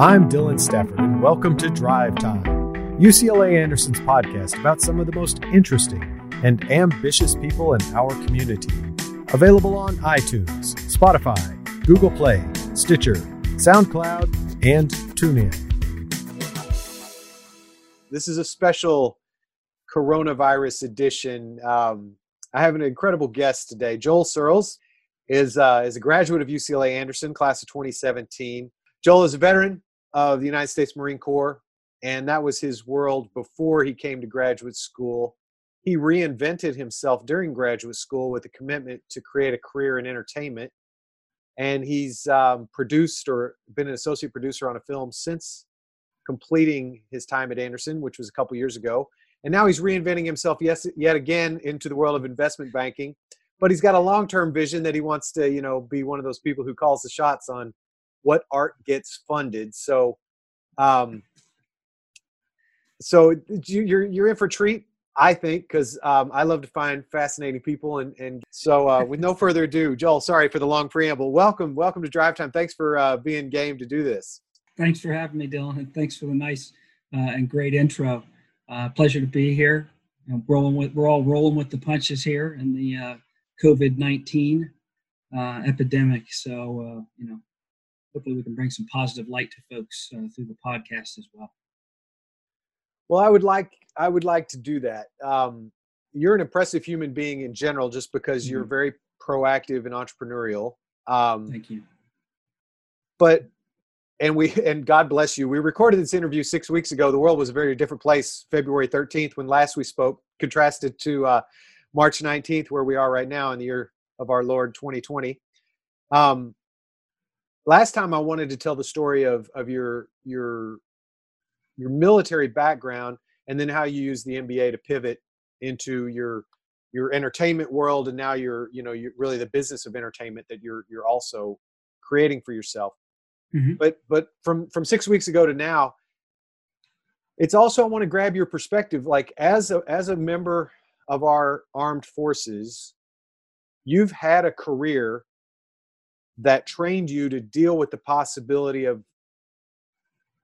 I'm Dylan Stafford, and welcome to Drive Time, UCLA Anderson's podcast about some of the most interesting and ambitious people in our community. Available on iTunes, Spotify, Google Play, Stitcher, SoundCloud, and TuneIn. This is a special coronavirus edition. Um, I have an incredible guest today. Joel Searls is, uh, is a graduate of UCLA Anderson, class of 2017. Joel is a veteran of the United States Marine Corps, and that was his world before he came to graduate school. He reinvented himself during graduate school with a commitment to create a career in entertainment. And he's um, produced or been an associate producer on a film since completing his time at Anderson, which was a couple years ago. And now he's reinventing himself yes, yet again into the world of investment banking. But he's got a long-term vision that he wants to, you know, be one of those people who calls the shots on what art gets funded. So, um, so you're you're in for a treat, I think, because um, I love to find fascinating people. And and so, uh, with no further ado, Joel, sorry for the long preamble. Welcome, welcome to Drive Time. Thanks for uh, being game to do this. Thanks for having me, Dylan, and thanks for the nice uh, and great intro. Uh, pleasure to be here. I'm rolling with, we're all rolling with the punches here in the uh, COVID nineteen uh, epidemic. So you know, hopefully we can bring some positive light to folks uh, through the podcast as well. Well, I would like I would like to do that. Um, you're an impressive human being in general, just because mm-hmm. you're very proactive and entrepreneurial. Um, Thank you. But and we and God bless you. We recorded this interview six weeks ago. The world was a very different place. February 13th, when last we spoke, contrasted to uh, March 19th, where we are right now in the year of our Lord 2020. Um, last time I wanted to tell the story of of your your your military background and then how you use the MBA to pivot into your your entertainment world and now you're you know you're really the business of entertainment that you're you're also creating for yourself mm-hmm. but but from from six weeks ago to now it's also i want to grab your perspective like as a as a member of our armed forces you've had a career that trained you to deal with the possibility of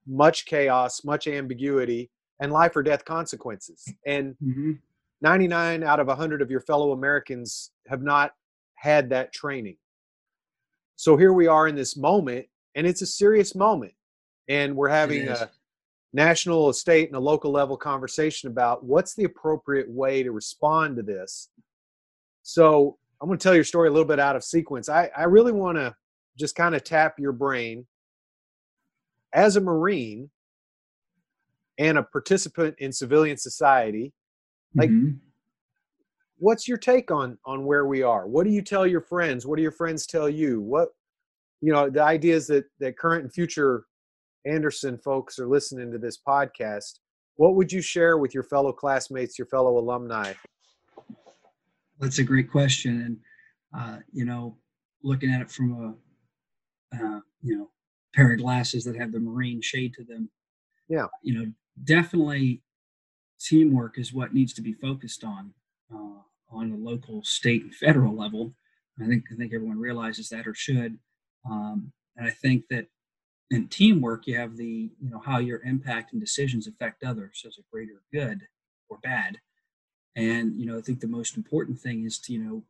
much chaos, much ambiguity, and life or death consequences. And mm-hmm. 99 out of 100 of your fellow Americans have not had that training. So here we are in this moment, and it's a serious moment. And we're having a national, a state, and a local level conversation about what's the appropriate way to respond to this. So I'm going to tell your story a little bit out of sequence. I, I really want to just kind of tap your brain as a Marine and a participant in civilian society. Like, mm-hmm. what's your take on on where we are? What do you tell your friends? What do your friends tell you? What you know, the ideas that that current and future Anderson folks are listening to this podcast. What would you share with your fellow classmates, your fellow alumni? That's a great question, and uh, you know, looking at it from a uh, you know pair of glasses that have the marine shade to them. Yeah, you know, definitely teamwork is what needs to be focused on uh, on the local, state, and federal level. I think I think everyone realizes that or should, um, and I think that in teamwork you have the you know how your impact and decisions affect others as a greater good or bad and you know, I think the most important thing is to you know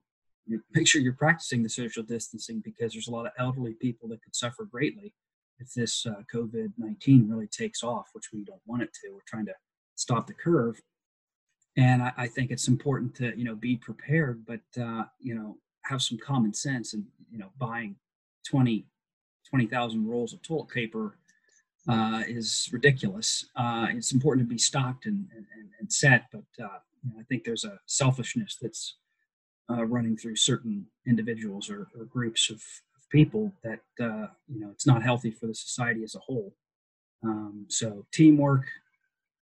make sure you're practicing the social distancing because there's a lot of elderly people that could suffer greatly if this uh, COVID 19 really takes off, which we don't want it to. We're trying to stop the curve. And I, I think it's important to, you know, be prepared, but, uh, you know, have some common sense and, you know, buying 20, 20,000 rolls of toilet paper uh, is ridiculous. Uh, it's important to be stocked and, and, and set, but uh, you know, I think there's a selfishness that's uh, running through certain individuals or, or groups of, of, people that uh, you know it's not healthy for the society as a whole. Um, so teamwork,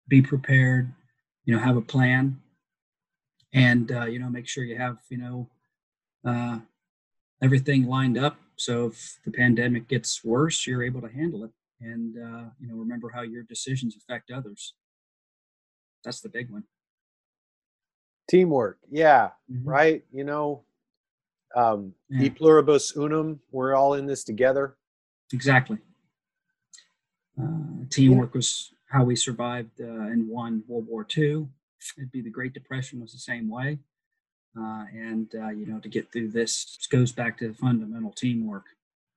be prepared, you know, have a plan, and uh, you know make sure you have you know everything lined up. So if the pandemic gets worse, you're able to handle it, and uh, you know remember how your decisions affect others. That's the big one teamwork yeah mm-hmm. right you know um yeah. e pluribus unum we're all in this together exactly Uh, teamwork was how we survived uh, and won World War II. It'd be the Great Depression was the same way. Uh, and uh, you know, to get through this goes back to the fundamental teamwork.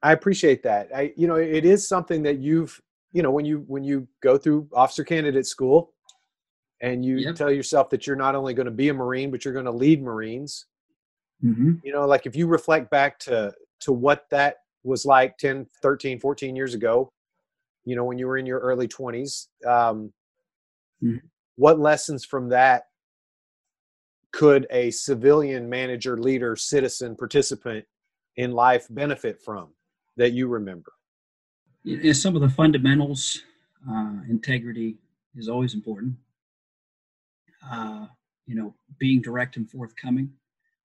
I appreciate that. I, you know, it is something that you've, you know, when you when you go through officer candidate school, and you yep. tell yourself that you're not only going to be a Marine, but you're going to lead Marines. Mm-hmm. You know, like if you reflect back to to what that was like 10, 13, 14 years ago, you know, when you were in your early 20s, um, mm-hmm. what lessons from that could a civilian manager, leader, citizen, participant in life benefit from that you remember? Some of the fundamentals, uh, integrity is always important. Uh, you know, being direct and forthcoming.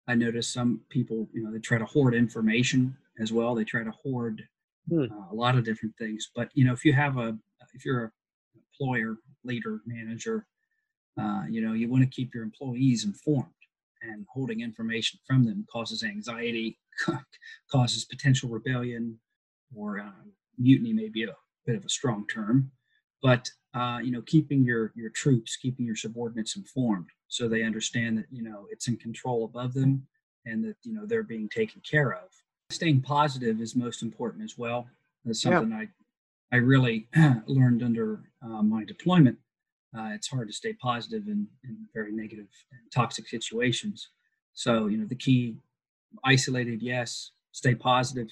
I notice some people, you know, they try to hoard information as well. They try to hoard hmm. uh, a lot of different things. But you know, if you have a, if you're a employer, leader, manager, uh, you know, you want to keep your employees informed. And holding information from them causes anxiety, causes potential rebellion, or uh, mutiny may be a bit of a strong term. But uh, you know, keeping your your troops, keeping your subordinates informed, so they understand that you know it's in control above them, and that you know they're being taken care of. Staying positive is most important as well. That's something yeah. I I really learned under uh, my deployment. Uh, it's hard to stay positive in, in very negative and toxic situations. So you know the key: isolated, yes. Stay positive.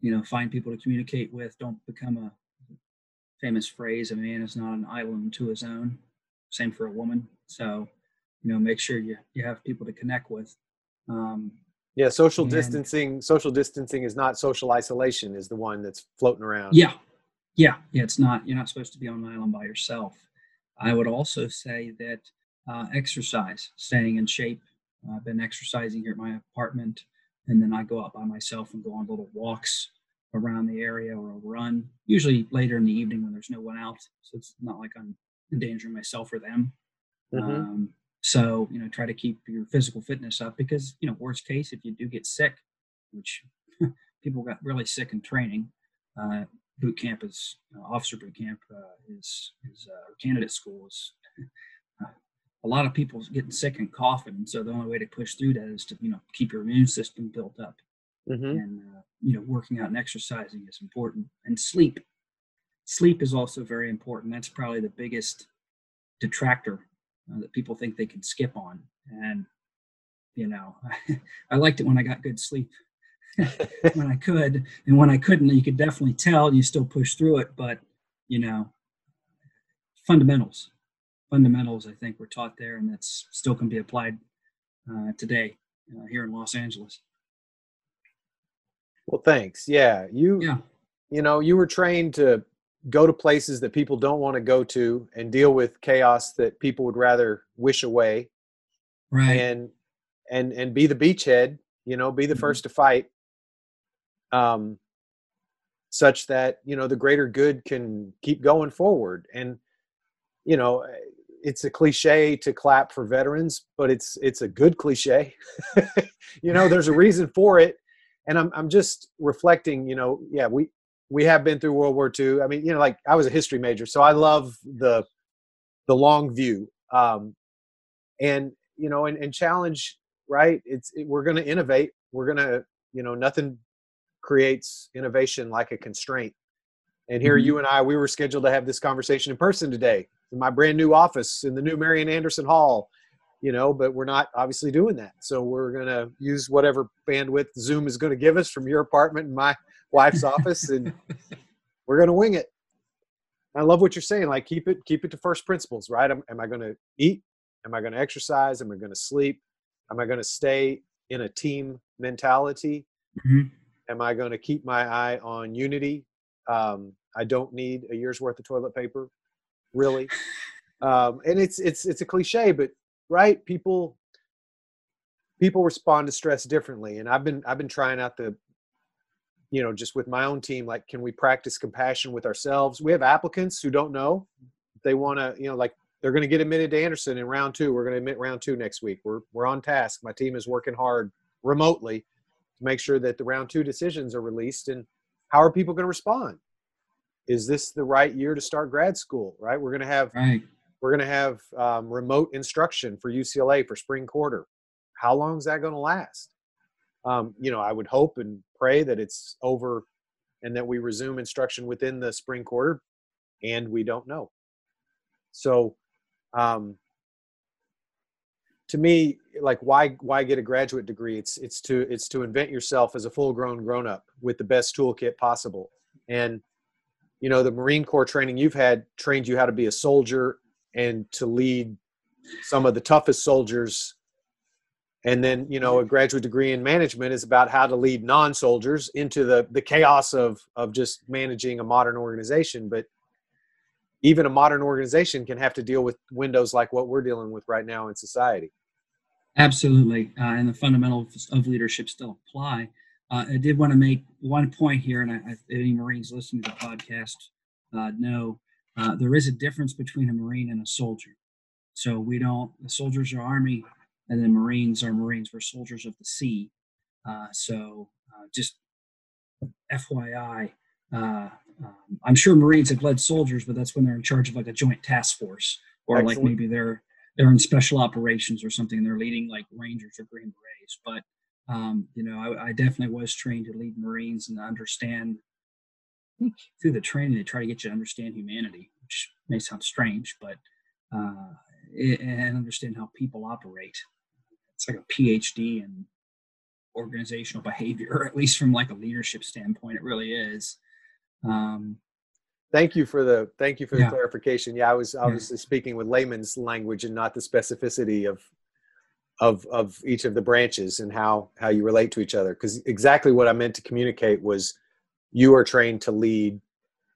You know, find people to communicate with. Don't become a famous phrase, a man is not an island to his own. Same for a woman. So, you know, make sure you, you have people to connect with. Um, yeah, social and, distancing. Social distancing is not social isolation. Is the one that's floating around. Yeah, yeah, yeah. It's not. You're not supposed to be on an island by yourself. I would also say that uh, exercise, staying in shape. I've been exercising here at my apartment, and then I go out by myself and go on little walks around the area or a run, usually later in the evening when there's no one out. So it's not like I'm endangering myself or them. Mm-hmm. Um, so, you know, try to keep your physical fitness up because, you know, worst case, if you do get sick, which people got really sick in training, uh, boot camp is, uh, officer boot camp uh, is, is uh, candidate school is a lot of people getting sick and coughing. And so the only way to push through that is to, you know, keep your immune system built up. Mm-hmm. And, uh, you know, working out and exercising is important. And sleep. Sleep is also very important. That's probably the biggest detractor uh, that people think they can skip on. And, you know, I liked it when I got good sleep. when I could, and when I couldn't, you could definitely tell. You still push through it, but you know, fundamentals, fundamentals. I think were taught there, and that's still can be applied uh, today uh, here in Los Angeles. Well, thanks. Yeah, you yeah. you know, you were trained to go to places that people don't want to go to and deal with chaos that people would rather wish away. Right. And and and be the beachhead, you know, be the mm-hmm. first to fight. Um such that, you know, the greater good can keep going forward. And you know, it's a cliche to clap for veterans, but it's it's a good cliche. you know, there's a reason for it and I'm I'm just reflecting, you know, yeah, we we have been through World War II. I mean, you know, like I was a history major, so I love the the long view. Um, and you know, and, and challenge, right? It's it, we're going to innovate. We're going to, you know, nothing creates innovation like a constraint. And here, mm-hmm. you and I, we were scheduled to have this conversation in person today in my brand new office in the new Marion Anderson Hall you know, but we're not obviously doing that. So we're going to use whatever bandwidth Zoom is going to give us from your apartment and my wife's office, and we're going to wing it. I love what you're saying. Like keep it, keep it to first principles, right? Am, am I going to eat? Am I going to exercise? Am I going to sleep? Am I going to stay in a team mentality? Mm-hmm. Am I going to keep my eye on unity? Um, I don't need a year's worth of toilet paper, really. Um, and it's it's it's a cliche, but right people people respond to stress differently and i've been i've been trying out the you know just with my own team like can we practice compassion with ourselves? We have applicants who don't know. They want to you know like they're going to get admitted to anderson in round two. We're going to admit round two next week. We're we're on task. My team is working hard remotely to make sure that the round two decisions are released and how are people going to respond is this the right year to start grad school? Right, we're going to have right. we're going to have um, remote instruction for UCLA for spring quarter. How long is that going to last? Um, you know, I would hope and pray that it's over and that we resume instruction within the spring quarter, and we don't know. So, um, to me, like why why get a graduate degree? It's it's to it's to invent yourself as a full grown grown up with the best toolkit possible. And you know, the Marine Corps training you've had trained you how to be a soldier and to lead some of the toughest soldiers. And then, you know, a graduate degree in management is about how to lead non-soldiers into the the chaos of of just managing a modern organization. But even a modern organization can have to deal with windows like what we're dealing with right now in society. Absolutely, uh, and the fundamentals of leadership still apply. Uh, I did want to make one point here, and I, I, any Marines listening to the podcast uh, know uh, there is a difference between a Marine and a soldier. So we don't. The soldiers are Army, and then Marines are Marines. We're soldiers of the sea. Uh, so uh, just FYI, um, I'm sure Marines have led soldiers, but that's when they're in charge of like a joint task force, or Excellent. like maybe they're they're in special operations or something and they're leading like Rangers or Green Berets. But um, you know, I, I, definitely was trained to lead Marines and understand. Through the training, they try to get you to understand humanity, which may sound strange, but uh, and understand how people operate. It's like a PhD in organizational behavior, or at least from like a leadership standpoint. It really is. Um, Thank you for the thank you for the yeah. clarification. Yeah, I was obviously yeah. speaking with layman's language and not the specificity of of of each of the branches and how how you relate to each other. Because exactly what I meant to communicate was you are trained to lead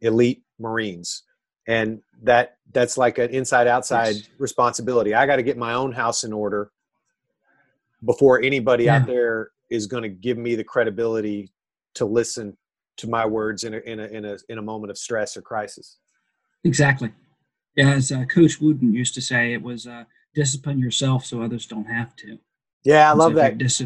elite Marines, and that that's like an inside outside yes. responsibility. I got to get my own house in order before anybody yeah. out there is going to give me the credibility to listen to my words in a in a in a in a moment of stress or crisis. Exactly. As uh, Coach Wooden used to say, it was uh, discipline yourself so others don't have to. Yeah, I love that. Dis-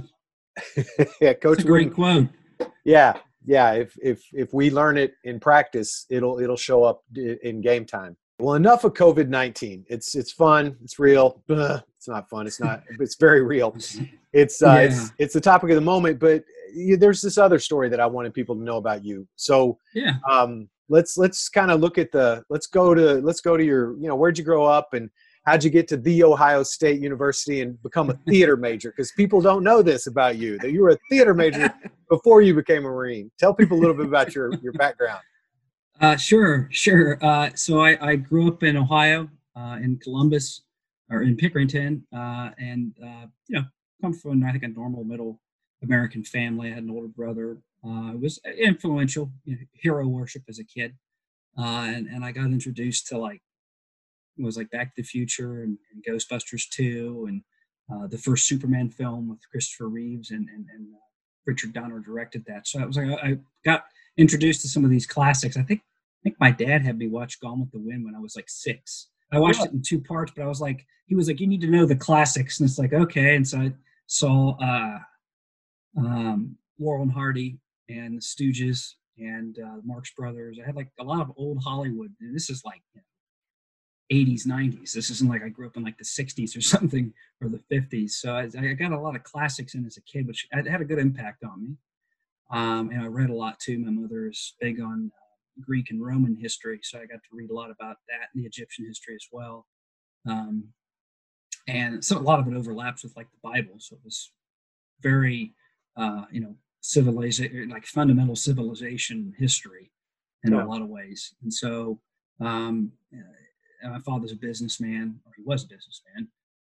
yeah, Coach. great Wooden, quote. Yeah, yeah. If if if we learn it in practice, it'll it'll show up in game time. Well, enough of COVID nineteen. It's it's fun. It's real. It's not fun. It's not. it's very real. It's uh, yeah. it's it's the topic of the moment. But you, there's this other story that I wanted people to know about you. So yeah, um, let's let's kind of look at the let's go to let's go to your you know where'd you grow up and how'd you get to the Ohio State University and become a theater major? Because people don't know this about you that you were a theater major before you became a Marine. Tell people a little bit about your your background. Uh, sure, sure. Uh, so I, I grew up in Ohio, uh, in Columbus, or in Pickerington, uh, and uh, you know, come from I think a normal middle American family. I had an older brother. Uh, it was influential, you know, hero worship as a kid, uh, and and I got introduced to like it was like Back to the Future and, and Ghostbusters 2 and uh, the first Superman film with Christopher Reeves and and, and uh, Richard Donner directed that. So I was like I got introduced to some of these classics. I think I think my dad had me watch Gone with the Wind when I was like six. I watched yeah. it in two parts, but I was like, he was like, you need to know the classics, and it's like okay. And so I saw uh, um, Laurel and Hardy and the Stooges and uh, Marx Brothers. I had like a lot of old Hollywood, and this is like you know, 80s, 90s. This isn't like I grew up in like the 60s or something or the 50s. So I, I got a lot of classics in as a kid, which had a good impact on me. Um, and I read a lot too. My mother is big on uh, Greek and Roman history, so I got to read a lot about that and the Egyptian history as well. Um, and so a lot of it overlaps with like the Bible, so it was very uh, you know, civilization, like fundamental civilization history in yeah. a lot of ways. And so, um, uh, my father's a businessman, or he was a businessman,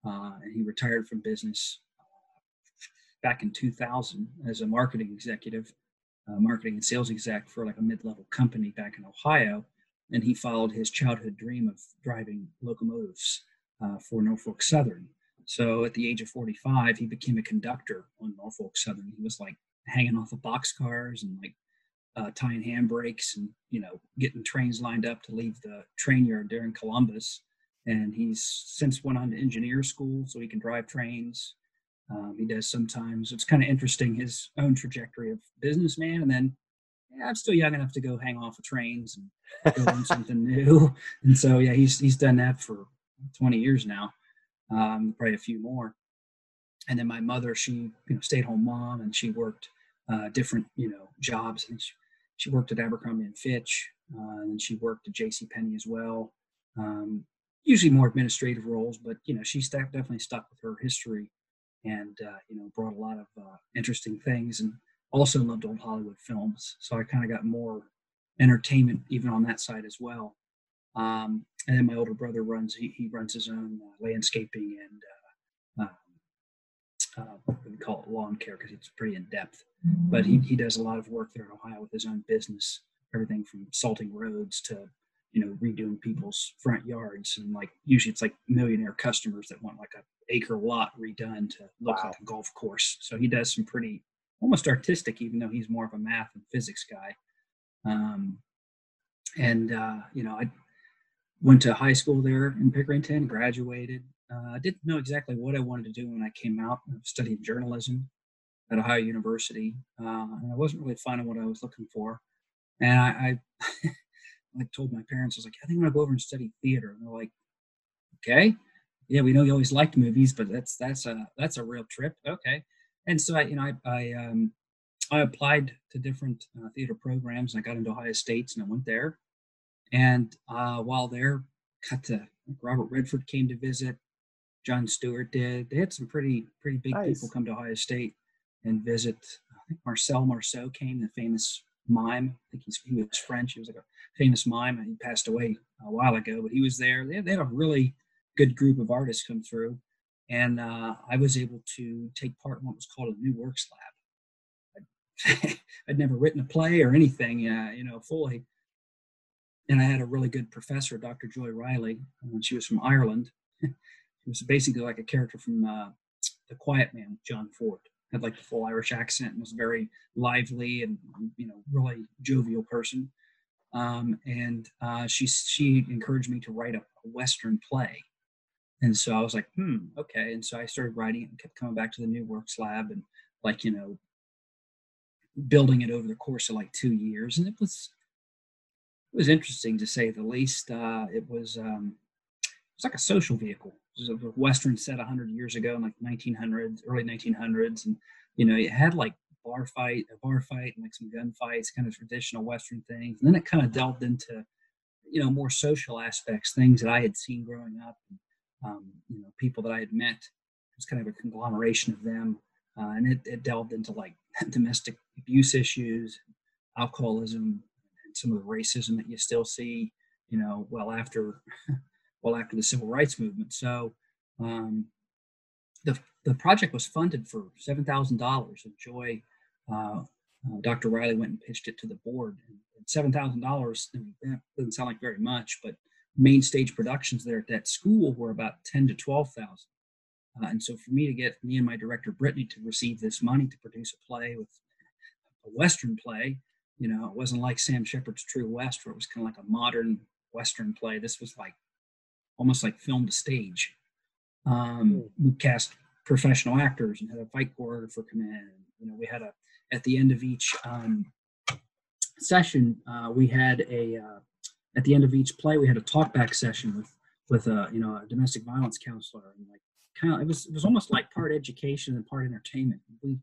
uh, and he retired from business uh, back in 2000 as a marketing executive, uh, marketing and sales exec for like a mid-level company back in Ohio. And he followed his childhood dream of driving locomotives uh, for Norfolk Southern. So at the age of 45, he became a conductor on Norfolk Southern. He was like hanging off of boxcars and like uh, tying handbrakes and you know getting trains lined up to leave the train yard there in Columbus. And he's since went on to engineer school so he can drive trains. Um, he does sometimes. It's kind of interesting his own trajectory of businessman and then yeah, I'm still young enough to go hang off of trains and go learn something new. And so, yeah, he's he's done that for 20 years now, um, probably a few more. And then my mother, she you know stayed home mom, and she worked uh, different you know jobs. And she, she worked at Abercrombie and Fitch, uh, and she worked at J.C. Penney as well. Um, usually more administrative roles, but you know she stuck, definitely stuck with her history, and uh, you know brought a lot of uh, interesting things. And also loved old Hollywood films, so I kind of got more entertainment even on that side as well. Um, and then my older brother runs he, he runs his own uh, landscaping and uh, um, uh, we call it lawn care because it's pretty in depth. But he, he does a lot of work there in Ohio with his own business, everything from salting roads to you know redoing people's front yards and like usually it's like millionaire customers that want like a acre lot redone to look wow. like a golf course. So he does some pretty almost artistic, even though he's more of a math and physics guy. Um, and uh, you know, I went to high school there in Pickerington, graduated. Uh, I didn't know exactly what I wanted to do when I came out. I studied journalism at Ohio University, uh, and I wasn't really finding what I was looking for. And I, I like told my parents, I was like, I think I'm gonna go over and study theater. And they're like, okay, yeah, we know you always liked movies, but that's that's a that's a real trip. Okay, and so I, you know, I I, um, I applied to different uh, theater programs, and I got into Ohio State's, and I went there. And uh, while there, got to Robert Redford came to visit. Jon Stewart did. They had some pretty pretty big nice. people come to Ohio State and visit. I think Marcel Marceau came, the famous mime. I think he's, he was French. He was like a famous mime, and he passed away a while ago. But he was there. They had, they had a really good group of artists come through, and uh, I was able to take part in what was called a New Works Lab. I'd, I'd never written a play or anything, uh, you know, fully. And I had a really good professor, Dr. Joy Riley. she was from Ireland. she was basically like a character from uh, The Quiet Man, John Ford. Had like the full Irish accent and was very lively and you know really jovial person. Um, and uh, she she encouraged me to write a, a Western play and so I was like, hmm, okay. And so I started writing it and kept coming back to the new works lab and like, you know, building it over the course of like two years. And it was it was interesting to say the least. Uh, it was um, it was like a social vehicle. It was a Western set hundred years ago in like 1900s, early 1900s, and you know it had like bar fight, a bar fight, and like some gunfights, kind of traditional Western things. And then it kind of delved into you know more social aspects, things that I had seen growing up. And, um, you know, people that I had met. It was kind of a conglomeration of them, uh, and it, it, delved into like domestic abuse issues, alcoholism, some of the racism that you still see, you know, well after, well after the civil rights movement. So, um, the the project was funded for seven thousand dollars, and Joy. Uh, uh, Dr. Riley went and pitched it to the board. And, seven thousand dollars doesn't sound like very much, but main stage productions there at that school were about 10 to 12,000. Uh, and so for me to get me and my director Brittany to receive this money to produce a play with a Western play, you know, it wasn't like Sam Shepard's True West where it was kind of like a modern Western play. This was like almost like film to stage. Um, hmm. we cast professional actors and had a fight choreographer come in. You know, we had a at the end of each um, session, uh, we had a uh, at the end of each play, we had a talkback session with with a you know a domestic violence counselor, and like kind of it was it was almost like part education and part entertainment. We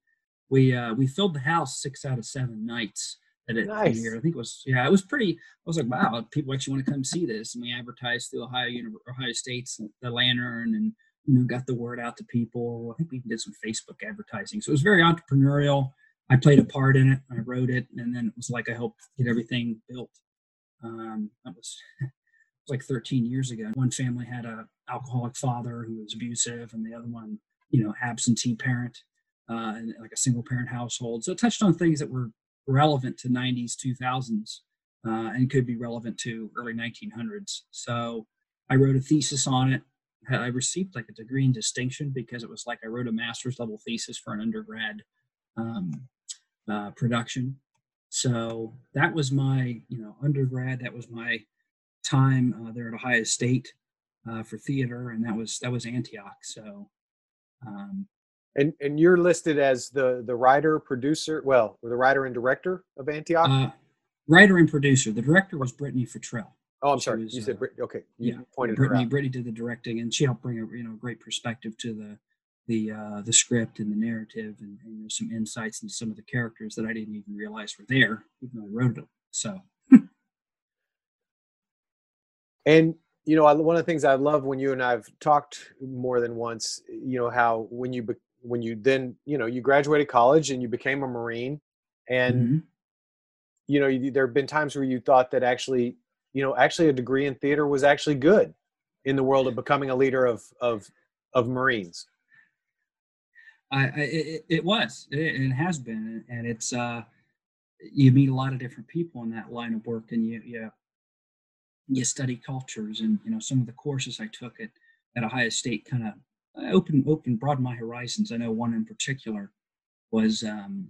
we uh, we filled the house six out of seven nights that it nice. year. I think it was yeah, it was pretty. I was like, wow, people actually want to come see this, and we advertised through Ohio University, Ohio State's the Lantern, and you know got the word out to people. I think we even did some Facebook advertising, so it was very entrepreneurial. I played a part in it. I wrote it, and then it was like I helped get everything built. Um, that was, was like 13 years ago. One family had a alcoholic father who was abusive, and the other one, you know, absentee parent, uh, and like a single parent household. So it touched on things that were relevant to 90s, 2000s, uh, and could be relevant to early 1900s. So I wrote a thesis on it. I received like a degree in distinction because it was like I wrote a master's level thesis for an undergrad um, uh, production. So that was my, you know, undergrad. That was my time uh, there at Ohio State uh, for theater, and that was that was Antioch. So, um, and and you're listed as the the writer producer, well, or the writer and director of Antioch. Uh, writer and producer. The director was Brittany Futrell. Oh, I'm sorry. Was, you said uh, Okay, you yeah, pointed Brittany. Brittany did the directing, and she helped bring a you know great perspective to the the uh, the script and the narrative, and, and there's some insights into some of the characters that I didn't even realize were there, even though I wrote them. So. and you know, one of the things I love when you and I've talked more than once, you know, how when you when you then you know you graduated college and you became a Marine, and mm-hmm. you know you, there have been times where you thought that actually you know actually a degree in theater was actually good in the world of becoming a leader of of of Marines. I, I it, it, was it, it, has been and it's uh you meet a lot of different people in that line of work and you you you study cultures and you know some of the courses I took at at Ohio State kind of open open broadened my horizons. I know one in particular was um,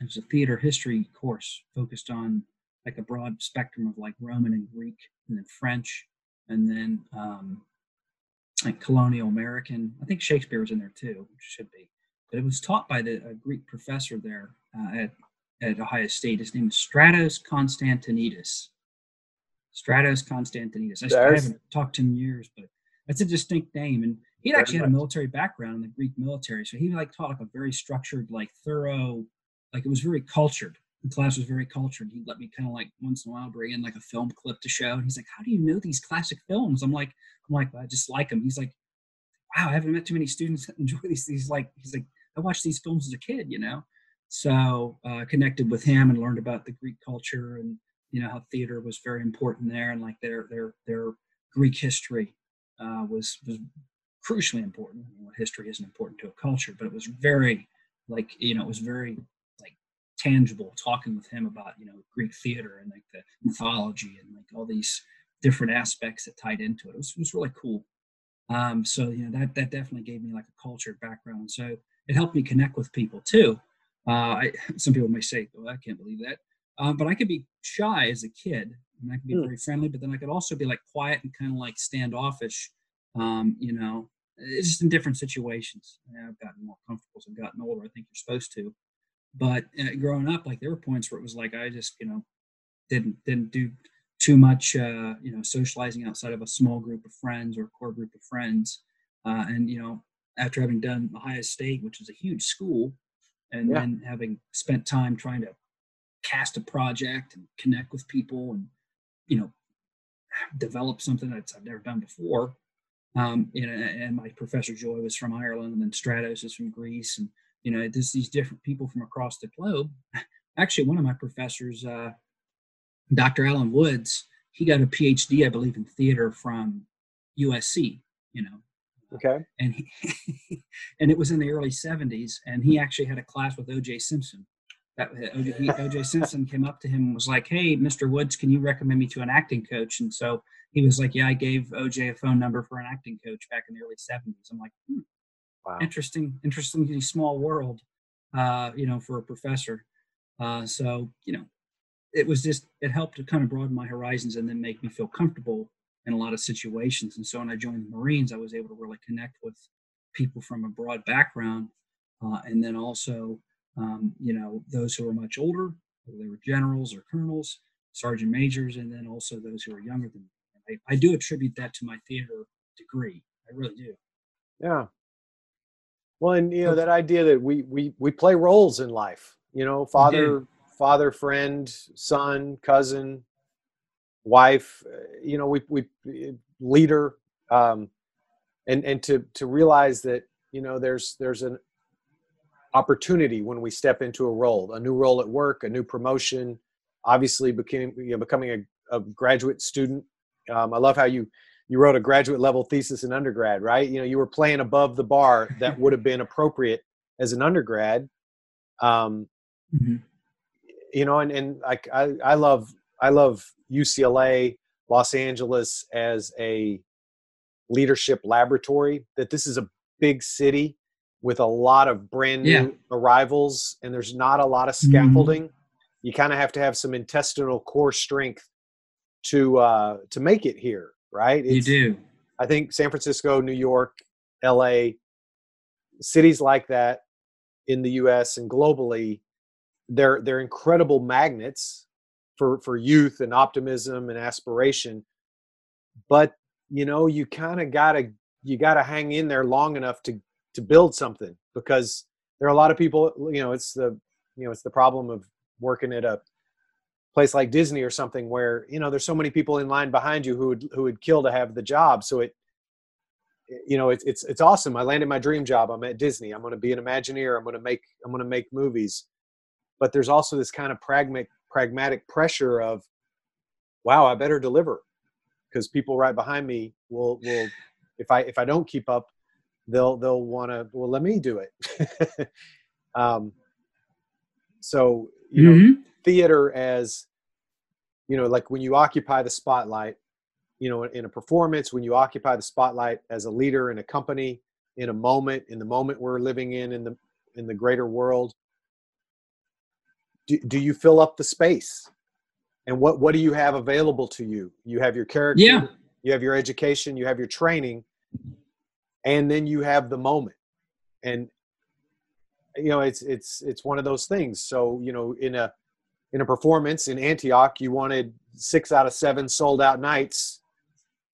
it was a theater history course focused on like a broad spectrum of like Roman and Greek and then French and then um, like colonial American. I think Shakespeare was in there too, which should be. But it was taught by the a Greek professor there uh, at at Ohio State. His name is Stratos Constantinidis. Stratos Constantinidis. I, I, haven't talked to him in years, but that's a distinct name. And he actually had a military background in the Greek military, so he like taught like a very structured, like thorough, like it was very cultured. The class was very cultured. He'd let me kind of like once in a while bring in like a film clip to show. And he's like, "How do you know these classic films?" I'm like, "I'm like, I just like them." He's like, "Wow, I haven't met too many students that enjoy these." These like, he's like, "I watched these films as a kid," you know. So uh, connected with him and learned about the Greek culture and you know how theater was very important there and like their their their Greek history uh, was was crucially important. What history isn't important to a culture, but it was very like you know it was very like tangible talking with him about you know Greek theater and like the mythology and like all these different aspects that tied into it. It was, it was really cool. Um, so you know that that definitely gave me like a culture background. So it helped me connect with people too. Uh, I, some people may say, "Oh, I can't believe that," um, but I could be shy as a kid, and I could be mm. very friendly. But then I could also be like quiet and kind of like standoffish. Um, you know, it's just in different situations. I've gotten more comfortable as I've gotten older. I think you're supposed to. But uh, growing up, like there were points where it was like I just, you know, didn't didn't do too much, uh, you know, socializing outside of a small group of friends or a core group of friends. Uh, and you know, after having done Ohio State, which is a huge school, and yeah. then having spent time trying to cast a project and connect with people and you know develop something that I've never done before um, you know, and my professor Joy was from Ireland, and then Stratos is from Greece, and you know, there's these different people from across the globe. Actually, one of my professors, uh, Dr. Alan Woods, he got a PhD, I believe, in theater from USC. You know, okay, and he, and it was in the early '70s, and he actually had a class with O.J. Simpson. That O.J. Simpson came up to him and was like, "Hey, Mr. Woods, can you recommend me to an acting coach?" And so he was like, "Yeah, I gave OJ a phone number for an acting coach back in the early '70s." I'm like, hmm, "Wow, interesting, interestingly small world, uh, you know, for a professor." Uh, so you know, it was just it helped to kind of broaden my horizons and then make me feel comfortable in a lot of situations. And so when I joined the Marines, I was able to really connect with people from a broad background, uh, and then also, um, you know, those who are much older, whether they were generals or colonels, sergeant majors, and then also those who are younger than me. I, I do attribute that to my theater degree. I really do. Yeah. Well, and you know that idea that we we we play roles in life. You know, father, father, friend, son, cousin, wife. Uh, you know, we we leader, um, and and to to realize that you know there's there's an opportunity when we step into a role, a new role at work, a new promotion. Obviously, becoming you know, becoming a, a graduate student um, I love how you you wrote a graduate level thesis in undergrad, right? You know, you were playing above the bar that would have been appropriate as an undergrad. Um, mm-hmm. You know, and and like I I love I love UCLA, Los Angeles as a leadership laboratory. That this is a big city with a lot of brand new yeah. arrivals, and there's not a lot of mm-hmm. scaffolding. Mm-hmm. You kind of have to have some intestinal core strength to uh, to make it here, right? It's, you do. I think San Francisco, New York, L.A., cities like that in the U.S. and globally, they're they're incredible magnets for for youth and optimism and aspiration but you know you kind of gotta you gotta hang in there long enough to to build something because there are a lot of people you know it's the you know it's the problem of working at a place like disney or something where you know there's so many people in line behind you who would who would kill to have the job. So it you know it's it's it's awesome. I landed my dream job. I'm at disney. I'm going to be an imagineer. I'm going to make i'm going to make movies. But there's also this kind of pragmatic pragmatic pressure of wow i better deliver because people right behind me will will if i if i don't keep up they'll they'll want to well let me do it um so you know Mhm. theater as you know like when you occupy the spotlight you know in a performance when you occupy the spotlight as a leader in a company in a moment in the moment we're living in in the in the greater world do, do you fill up the space and what what do you have available to you you have your character Yeah. you have your education you have your training and then you have the moment and you know it's it's it's one of those things so you know in a in a performance in antioch you wanted six out of seven sold out nights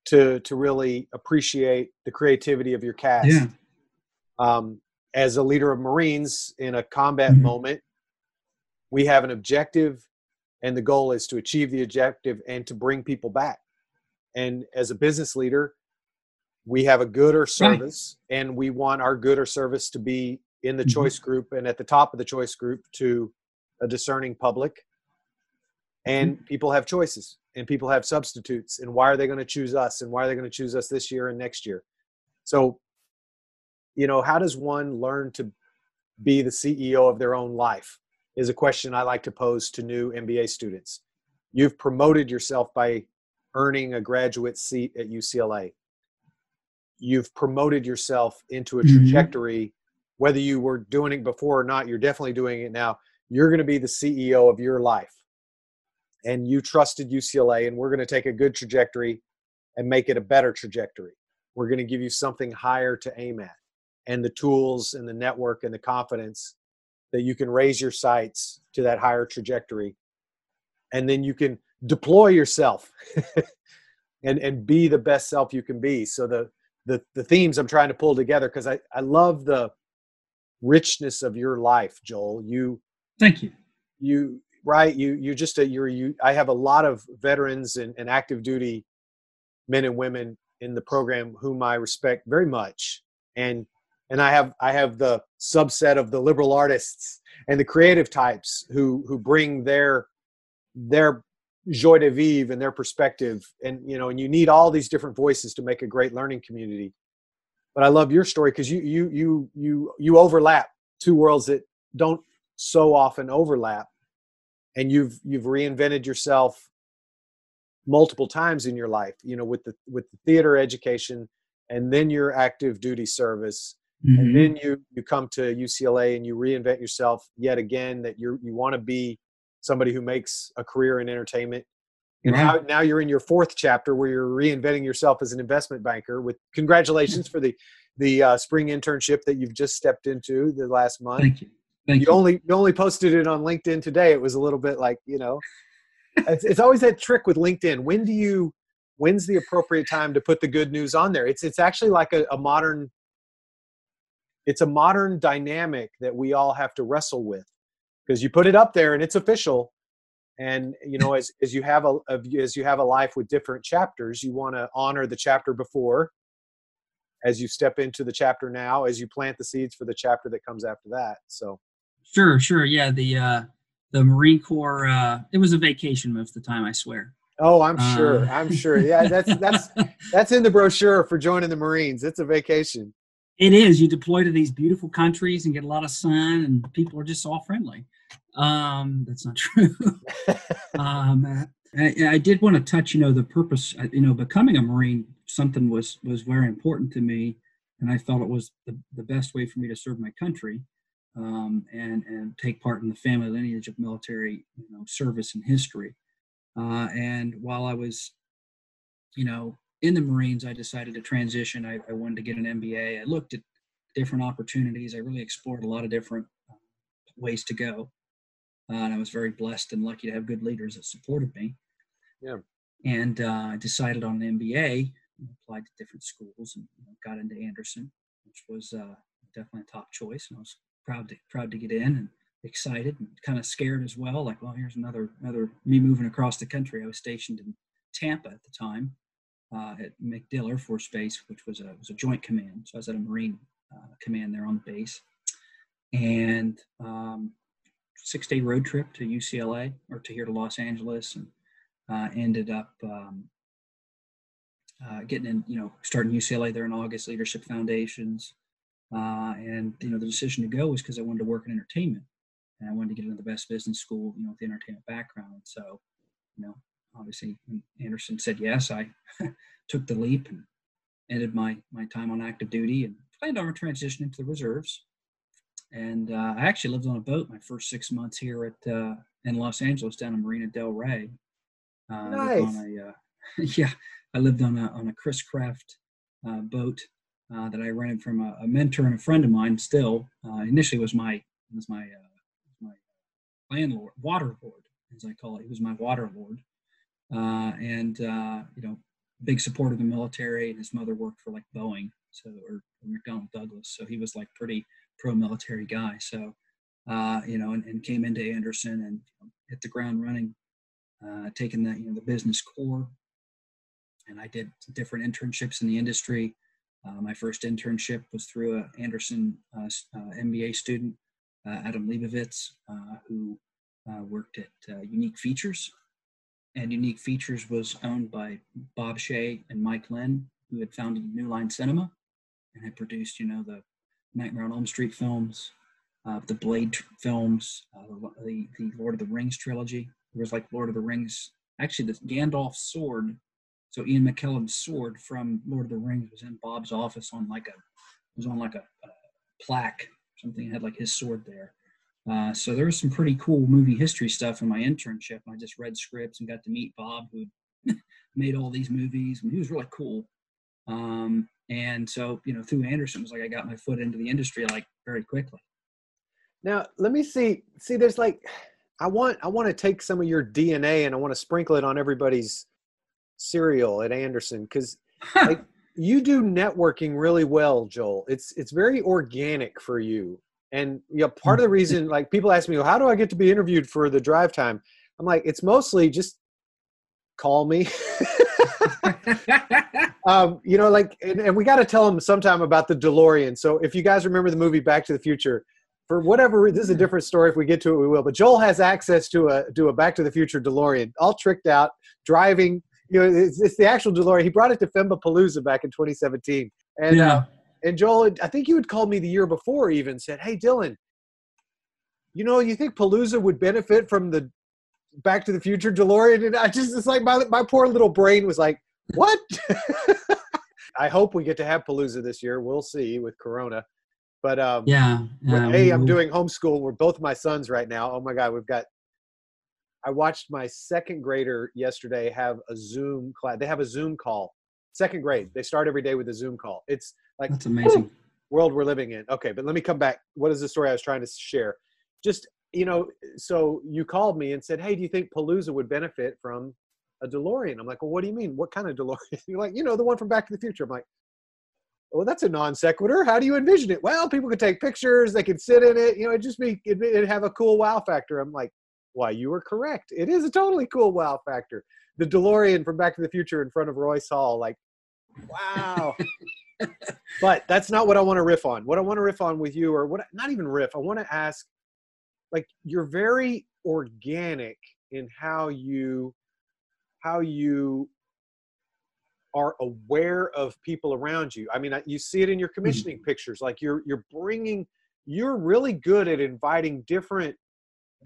to to really appreciate the creativity of your cast Yeah. um, as a leader of marines in a combat Mhm. moment we have an objective and the goal is to achieve the objective and to bring people back and as a business leader we have a good or service and we want our good or service to be in the Mhm. choice group and at the top of the choice group to a discerning public. And people have choices and people have substitutes and why are they going to choose us and why are they going to choose us this year and next year? So you know how does one learn to be the ceo of their own life is a question i like to pose to new mba students. You've promoted yourself by earning a graduate seat at ucla you've promoted yourself into a Mhm. trajectory whether you were doing it before or not you're definitely doing it now you're going to be the ceo of your life. And you trusted ucla and we're going to take a good trajectory and make it a better trajectory. We're going to give you something higher to aim at. And the tools and the network and the confidence that you can raise your sights to that higher trajectory. And then you can deploy yourself and and be the best self you can be. So the the, the themes i'm trying to pull together because I, I love the richness of your life joel you Thank you. you right you you just a you're you i have a lot of veterans and, and active duty men and women in the program whom i respect very much and and i have i have the subset of the liberal artists and the creative types who who bring their their joie de vivre and their perspective. And you know and you need all these different voices to make a great learning community. But i love your story because you you you you you overlap two worlds that don't so often overlap. And you've you've reinvented yourself multiple times in your life you know with the with the theater education and then your active duty service. Mhm. and then you you come to UCLA and you reinvent yourself yet again that you you want to be somebody who makes a career in entertainment and now now you're in your fourth chapter where you're reinventing yourself as an investment banker with congratulations for the the uh, spring internship that you've just stepped into the last month Thank you. Thank you you. only you only posted it on LinkedIn today. It was a little bit like you know, it's, it's always that trick with LinkedIn. When do you? When's the appropriate time to put the good news on there? It's it's actually like a, a modern. It's a modern dynamic that we all have to wrestle with, because you put it up there and it's official, and you know as as you have a as you have a life with different chapters, you want to honor the chapter before. As you step into the chapter now, as you plant the seeds for the chapter that comes after that. So. Sure, sure. Yeah, the uh, the Marine Corps. Uh, it was a vacation most of the time. I swear. Oh, I'm sure. Uh, I'm sure. Yeah, that's that's that's in the brochure for joining the Marines. It's a vacation. It is. You deploy to these beautiful countries and get a lot of sun, and people are just all friendly. Um, that's not true. um, I, I did want to touch, you know, the purpose. uh, You know, becoming a Marine, something was was very important to me, and I felt it was the, the best way for me to serve my country, um, and and take part in the family lineage of military, you know, service and history. Uh, and while I was, you know, in the Marines, I decided to transition. I, I wanted to get an MBA. I looked at different opportunities. I really explored a lot of different uh, ways to go. Uh, and I was very blessed and lucky to have good leaders that supported me. Yeah. And uh, I decided on an MBA, applied to different schools, and you know, got into Anderson, which was uh, definitely a top choice. And I was proud to proud to get in and excited and kind of scared as well. Like, well, here's another another me moving across the country. I was stationed in Tampa at the time uh, at MacDill Air Force Base, which was a was a joint command. So I was at a Marine uh, command there on the base, and um, six day road trip to UCLA or to here to Los Angeles, and uh, ended up. Um, uh, getting in, you know, starting UCLA there in August, Leadership Foundations, uh, and you know the decision to go was because I wanted to work in entertainment, and I wanted to get into the best business school, you know, with the entertainment background. So, you know, obviously Anderson said yes. I took the leap and ended my my time on active duty and planned on a transition into the reserves. And uh, I actually lived on a boat my first six months here at uh, in Los Angeles down in Marina Del Rey. Uh, nice. A, uh, yeah, I lived on a on a Chris Craft uh, boat uh, that I rented from a, a, mentor and a friend of mine. Still, initially was my was my my landlord, water lord, as I call it. He was my water lord uh, and uh, you know, big supporter of the military. And his mother worked for like Boeing, so or, or McDonnell Douglas, so he was like pretty pro-military guy. So uh, you know, and, and, came into Anderson and you know, hit the ground running, uh, taking the you know the business core. And I did different internships in the industry. Uh, my first internship was through a Anderson uh, MBA student, Adam Leibovitz, who worked at Unique Features, and Unique Features was owned by Bob Shaye and Mike Lynne, who had founded New Line Cinema and had produced, you know, the Nightmare on Elm Street films, uh, the Blade films, uh, the, the Lord of the Rings trilogy. There was like Lord of the Rings, actually, the Gandalf sword. So Ian McKellen's sword from Lord of the Rings was in Bob's office on like a, was on like a, a plaque, something had like his sword there. Uh, so there was some pretty cool movie history stuff in my internship. I just read scripts and got to meet Bob, who made all these movies, and he was really cool. Um, and so, you know, through Anderson was like I got my foot into the industry like very quickly. Now, let me see. See, there's like, I want I want to take some of your DNA and I want to sprinkle it on everybody's cereal at Anderson because like you do networking really well, Joel. It's it's very organic for you. And you know, part of the reason, like people ask me, well, how do I get to be interviewed for the drive time? I'm like, it's mostly just call me. um, you know, like, and, and we got to tell them sometime about the DeLorean. So if you guys remember the movie Back to the Future, for whatever reason, this is a different story. If we get to it, we will. But Joel has access to a to a Back to the Future DeLorean, all tricked out, driving. You know, it's, it's the actual DeLorean. He brought it to FEMBA Filmapalooza back in 2017, and yeah. uh, and Joel, I think you had called me the year before, even said, "Hey, Dylan, you know, you think Palooza would benefit from the Back to the Future DeLorean?" And I just, it's like my my poor little brain was like, "What?" I hope we get to have Palooza this year. We'll see with Corona. But um, yeah, yeah hey, I'm doing homeschool. We're both my sons right now. Oh my God, we've got. I watched my second grader yesterday have a Zoom class. They have a Zoom call. Second grade. They start every day with a Zoom call. It's like that's amazing world we're living in. Okay, but let me come back. What is the story I was trying to share? Just you know, so you called me and said, "Hey, do you think Palooza would benefit from a DeLorean?" I'm like, "Well, what do you mean? What kind of DeLorean?" You're like, "You know, the one from Back to the Future." I'm like, "Well, that's a non sequitur. How do you envision it?" Well, people could take pictures. They could sit in it. You know, it just be it'd, it'd have a cool wow factor. I'm like, "Why, you were correct. It is a totally cool wow factor." The DeLorean from Back to the Future in front of Royce Hall, like, wow. but that's not what I want to riff on. What I want to riff on with you, or what not even riff, I want to ask like you're very organic in how you how you are aware of people around you. I mean, you see it in your commissioning mm-hmm. pictures. Like you're you're bringing, you're really good at inviting different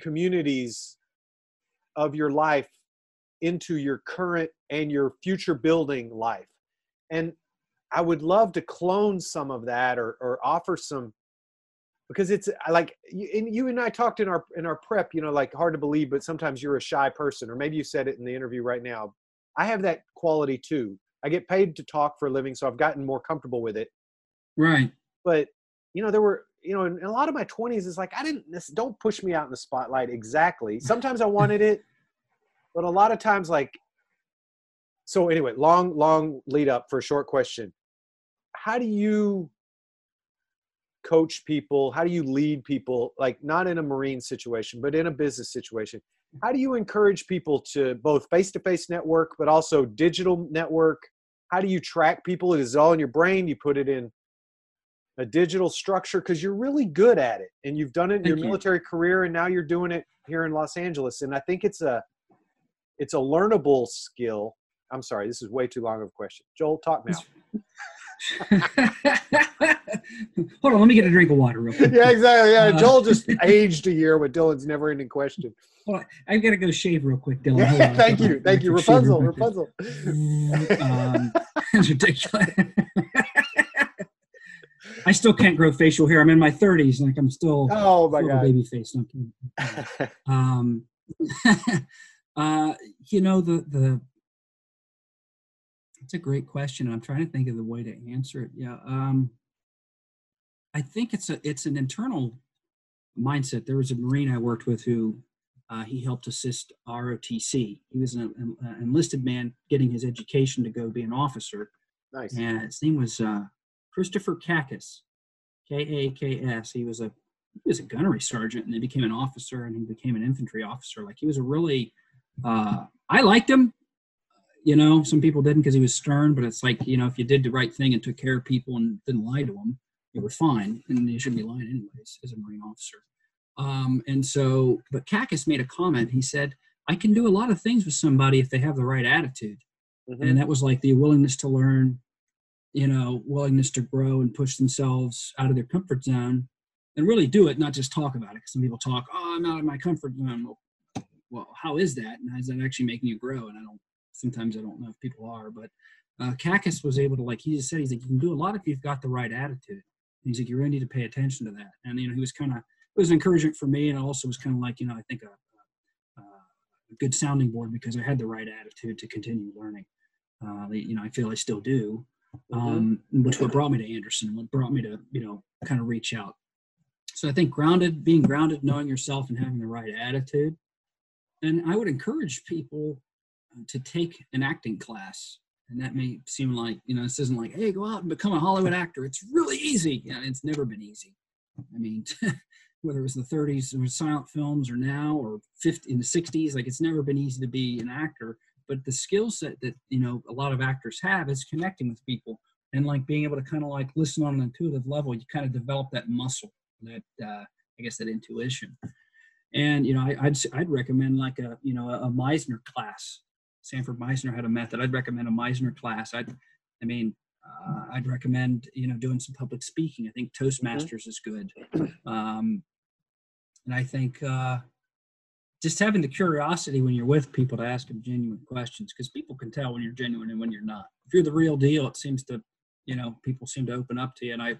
communities of your life into your current and your future building life. And I would love to clone some of that or or offer some because it's uh, like you, you and I talked in our in our prep, you know, like hard to believe, but sometimes you're a shy person, or maybe you said it in the interview right now. I have that quality too. I get paid to talk for a living, so I've gotten more comfortable with it. Right. But you know, there were, you know, in a lot of my 20s, it's like, I didn't, this, don't push me out in the spotlight exactly. Sometimes I wanted it, but a lot of times, like, so anyway, long, long lead up for a short question. How do you coach people? How do you lead people, like, not in a Marine situation, but in a business situation? How do you encourage people to both face to face network, but also digital network? How do you track people? Is it all in your brain? You put it in a digital structure because you're really good at it and you've done it in Thank your you. military career and now you're doing it here in Los Angeles and I think it's a it's a learnable skill. I'm sorry, this is way too long of a question. Joel, talk now. Hold on, let me get a drink of water real quick. yeah, exactly. Yeah, Uh, Joel just aged a year with Dylan's never-ending question. I've got to go shave real quick, Dylan. Yeah, thank you, thank you, Rapunzel. Rapunzel. um, it's ridiculous. I still can't grow facial hair. I'm in my 30s, like I'm still Oh my still god. baby face. No, I'm kidding. um, uh, you know the the. It's a great question. and I'm trying to think of the way to answer it. Yeah, um, I think it's a it's an internal mindset. There was a Marine I worked with who uh, he helped assist ROTC. He was an, an enlisted man getting his education to go be an officer, nice. and his name was uh, Christopher Kakis, K A K S. He was a he was a gunnery sergeant, and then became an officer, and he became an infantry officer. Like he was a really, uh, I liked him. You know, some people didn't because he was stern, but it's like you know, if you did the right thing and took care of people and didn't lie to them, you were fine, and you shouldn't be lying anyways as a Marine officer. Um, and so, but Kakis made a comment. He said, "I can do a lot of things with somebody if they have the right attitude." Mhm. and that was like the willingness to learn you know willingness to grow and push themselves out of their comfort zone and really do it not just talk about it 'Cause some people talk oh i'm out of my comfort zone well, well how is that and is that actually making you grow and i don't sometimes i don't know if people are but uh, Kakis was able to like he just said he's like you can do a lot if you've got the right attitude and he's like you really need to pay attention to that and you know he was kind of it was encouraging for me and also was kind of like you know i think a, a, a good sounding board because i had the right attitude to continue learning uh, you know, I feel I still do, Mhm. um, which what brought me to Anderson, what brought me to, you know, kind of reach out. So I think grounded, being grounded, knowing yourself and having the right attitude. And I would encourage people uh, to take an acting class. And that may seem like, you know, this isn't like, hey, go out and become a Hollywood actor. It's really easy. You know, it's never been easy. I mean, whether it was the 30s or silent films or now or 50 in the 60s, like it's never been easy to be an actor but the skill set that you know a lot of actors have is connecting with people and like being able to kind of like listen on an intuitive level you kind of develop that muscle that uh, i guess that intuition and you know I, i'd i'd recommend like a you know a, meisner class sanford meisner had a method. I'd recommend a meisner class. I'd i mean uh, i'd recommend you know doing some public speaking. I think toastmasters is good. Um, and i think uh, just having the curiosity when you're with people to ask them genuine questions because people can tell when you're genuine and when you're not. If you're the real deal it seems to you know people seem to open up to you. And i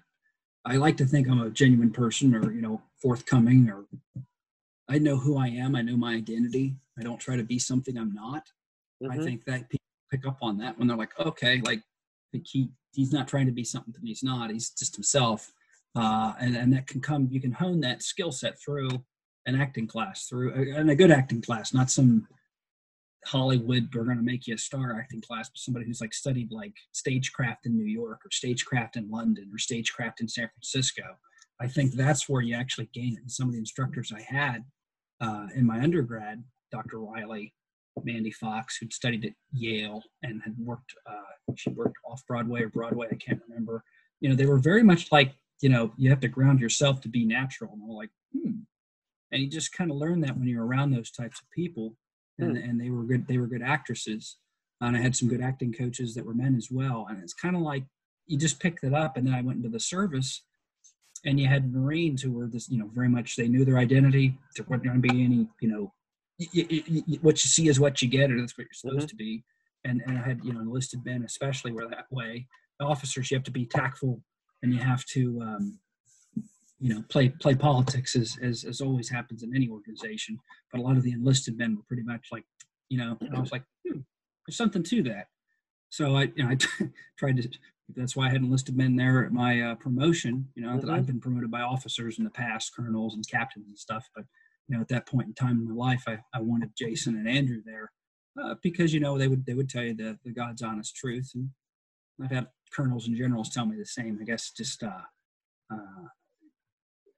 i like to think i'm a genuine person or you know forthcoming or i know who i am. I know my identity. I don't try to be something i'm not i Mhm. think that people pick up on that when they're like okay like he he's not trying to be something that he's not he's just himself. Uh, and and that can come you can hone that skill set through an acting class through and a good acting class not some hollywood we're going to make you a star acting class but somebody who's like studied like stagecraft in new york or stagecraft in london or stagecraft in san francisco. I think that's where you actually gain it. And some of the instructors i had uh, in my undergrad dr riley mandy fox who'd studied at yale and had worked uh, she worked off broadway or broadway i can't remember. You know they were very much like you know you have to ground yourself to be natural. And i'm like hmm. And you just kind of learn that when you're around those types of people. And, and they were good they were good actresses. And i had some good acting coaches that were men as well. And it's kind of like you just picked it up and then i went into the service. And you had marines who were this you know very much they knew their identity. There wasn't going to be any you know what you see is what you get or that's what you're supposed to be and and i had you know enlisted men especially were that way officers you have to be tactful and you have to um, you know play play politics as, as as always happens in any organization but a lot of the enlisted men were pretty much like you know i was like hmm, there's something to that so i you know i tried to that's why I had enlisted men there at my uh, promotion. You know, mm-hmm. that I've been promoted by officers in the past, colonels and captains and stuff. But you know, at that point in time in my life, I, I wanted Jason and Andrew there uh, because you know they would they would tell you the the God's honest truth, and I've had colonels and generals tell me the same. I guess just uh, uh,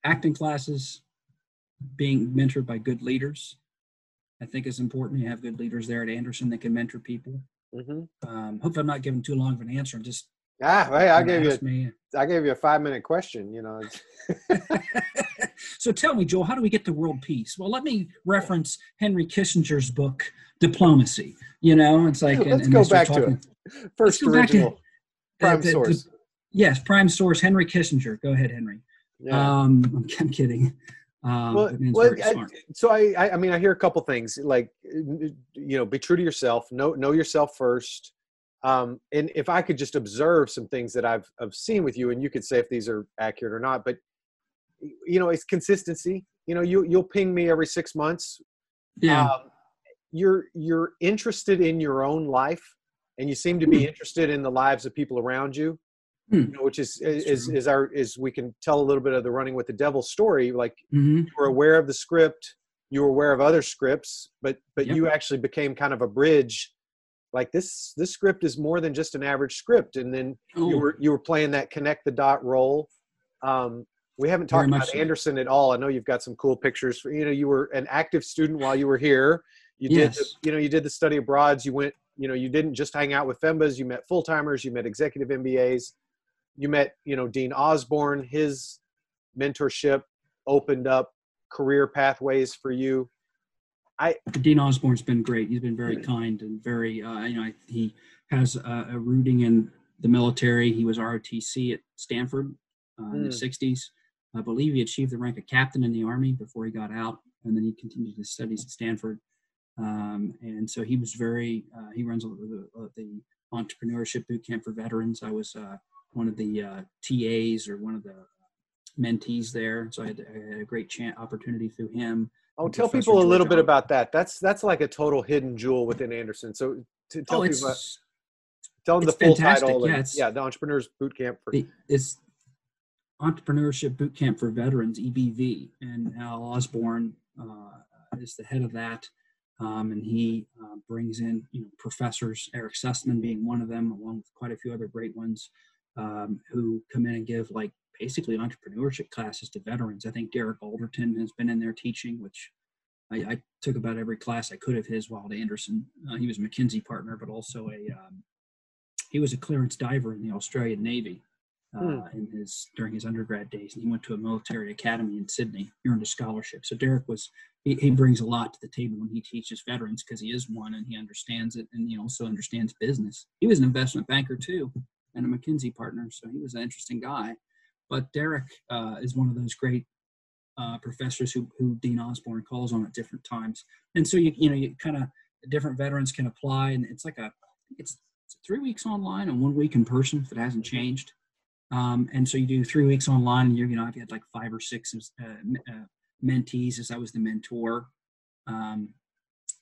acting classes, being mentored by good leaders, I think is important. You have good leaders there at Anderson that can mentor people. Mm-hmm. Um, hope I'm not giving too long of an answer. Just ah, I gave you me. I gave you a five minute question. You know. so tell me, Joel, how do we get to world peace? Well, let me reference Henry Kissinger's book, Diplomacy. You know, it's like let's and, go back talking, to it. First original to, prime the, source. The, yes, prime source. Henry Kissinger. Go ahead, Henry. Yeah. Um, I'm, I'm kidding. Um, well, well I, so I, I mean, I hear a couple things like, you know, be true to yourself, know, know yourself first. Um, and if I could just observe some things that I've, I've seen with you and you could say if these are accurate or not, but you know, it's consistency, you know, you, you'll ping me every six months. Yeah. Um, you're, you're interested in your own life and you seem to be hmm. interested in the lives of people around you. Hmm. You know, which is is, is our is we can tell a little bit of the running with the devil story. Like mm-hmm. you were aware of the script, you were aware of other scripts, but but yep. you actually became kind of a bridge. Like this this script is more than just an average script, and then Ooh. you were you were playing that connect the dot role. Um, we haven't talked about so. Anderson at all. I know you've got some cool pictures. For, you know, you were an active student while you were here. You yes. did, the, you know, you did the study abroads. You went, you know, you didn't just hang out with FEMBAs. You met full timers. You met executive MBAs you met you know dean osborne his mentorship opened up career pathways for you i dean osborne's been great he's been very kind and very uh, you know he has a, a, rooting in the military he was rotc at stanford uh, mm. in the 60s hmm. I believe he achieved the rank of captain in the army before he got out and then he continued his studies at stanford um, and so he was very uh, he runs the, the, entrepreneurship boot camp for veterans i was uh, one of the uh, TAs or one of the mentees there. So I had, I had a great chance opportunity through him. Oh, tell Professor people a little bit about that. That's that's like a total hidden jewel within Anderson. So to tell oh, people, about, tell them the full fantastic. title. Yeah, and, yeah, the Entrepreneurs Boot Camp for. It's Entrepreneurship Boot Camp for Veterans (EBV), and Al Osborne uh, is the head of that. Um, and he uh, brings in you know professors, Eric Sussman being one of them, along with quite a few other great ones um, who come in and give like basically entrepreneurship classes to veterans. I think Derek Alderton has been in there teaching, which I, I took about every class I could of his at Anderson. Uh, he was a McKinsey partner, but also a um, he was a clearance diver in the Australian Navy uh, hmm. in his during his undergrad days, and he went to a military academy in Sydney, He earned a scholarship. So Derek was he, he brings a lot to the table when he teaches veterans because he is one and he understands it, and he also understands business. He was an investment banker too, and a McKinsey partner, so he was an interesting guy. But Derek uh, is one of those great uh, professors who, who Dean Osborne calls on at different times, and so you you know you kind of different veterans can apply, and it's like a it's, it's three weeks online and one week in person if it hasn't changed. Um, and so you do three weeks online, and you're you know I've had like five or six uh, uh, mentees as I was the mentor. Um,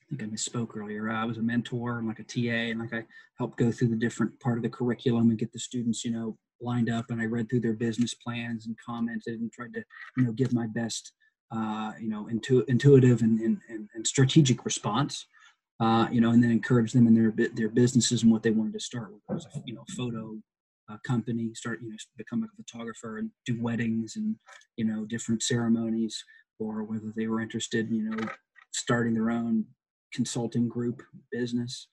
I think I misspoke earlier. I was a mentor and like a TA, and like I helped go through the different part of the curriculum and get the students, you know, lined up. And I read through their business plans and commented and tried to, you know, give my best, uh, you know, intu- intuitive and, and, and, strategic response. Uh, you know, and then encourage them in their their businesses and what they wanted to start with. It was you know, photo uh, company, start you know, become a photographer and do weddings and you know different ceremonies, or whether they were interested, you know, starting their own consulting group business.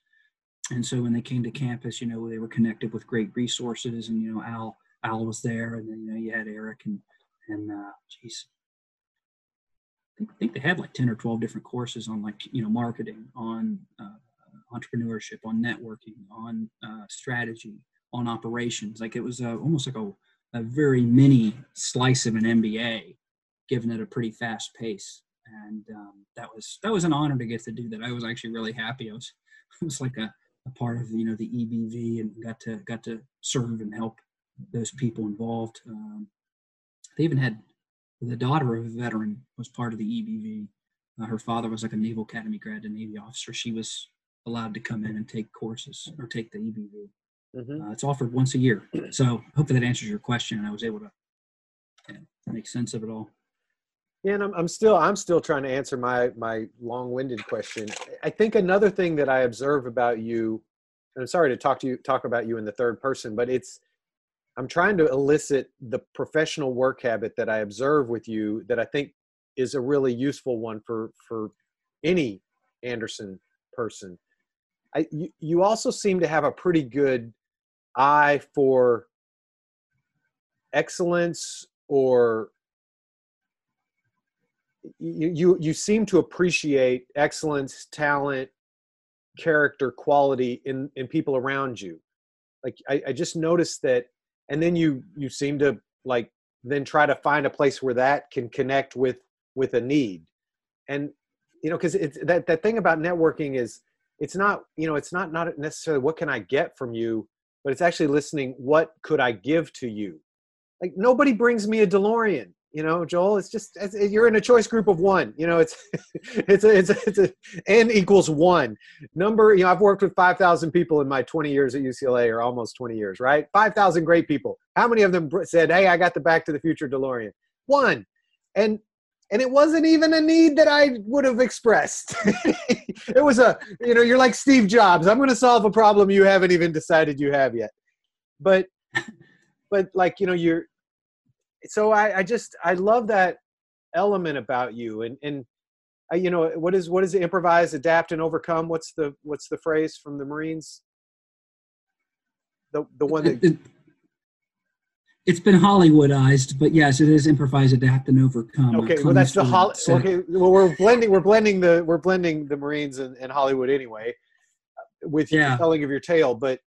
And so when they came to campus, you know, they were connected with great resources and, you know, Al, Al was there and then, you know, you had Eric and, and, uh, geez, I think, I think they had like 10 or 12 different courses on like, you know, marketing, on uh, entrepreneurship, on networking, on uh, strategy, on operations. Like it was uh, almost like a, a very mini slice of an MBA given at a pretty fast pace and um, that was that was an honor to get to do that. I was actually really happy. I was it was like a, a part of you know the EBV and got to got to serve and help those people involved. Um, they even had the daughter of a veteran was part of the EBV. Uh, her father was like a Naval Academy grad, a Navy officer. She was allowed to come in and take courses or take the EBV. Mm-hmm. Uh, it's offered once a year. So hopefully that answers your question, and I was able to you know, make sense of it all. Yeah, and I'm, I'm still I'm still trying to answer my my long-winded question. I think another thing that I observe about you, and I'm sorry to talk to you talk about you in the third person, but it's I'm trying to elicit the professional work habit that I observe with you that I think is a really useful one for for any Anderson person. I you, you also seem to have a pretty good eye for excellence or you, you you seem to appreciate excellence talent character quality in in people around you. Like I, I just noticed that and then you you seem to like then try to find a place where that can connect with with a need. And you know because it's that that thing about networking is it's not you know it's not not necessarily what can i get from you but it's actually listening what could i give to you? Like nobody brings me a delorean you know joel it's just it's, you're in a choice group of one you know it's it's a, it's a, it's a n equals one. Number you know i've worked with 5000 people in my 20 years at ucla or almost 20 years right? 5000 great people. How many of them said hey i got the back to the future delorean. One. And and it wasn't even a need that I would have expressed. it was a, you know, you're like Steve Jobs. I'm going to solve a problem you haven't even decided you have yet. But, but like, you know, you're, so I, I just, I love that element about you. And, and, uh, you know, what is, what is it? Improvise, adapt, and overcome. What's the, what's the phrase from the Marines? The, the one that it's been Hollywoodized, but yes, it is improvise, adapt, and overcome. Okay, well that's the Hol- okay. Well, we're blending we're blending the we're blending the Marines and, and Hollywood anyway, uh, with yeah. telling of your tale. But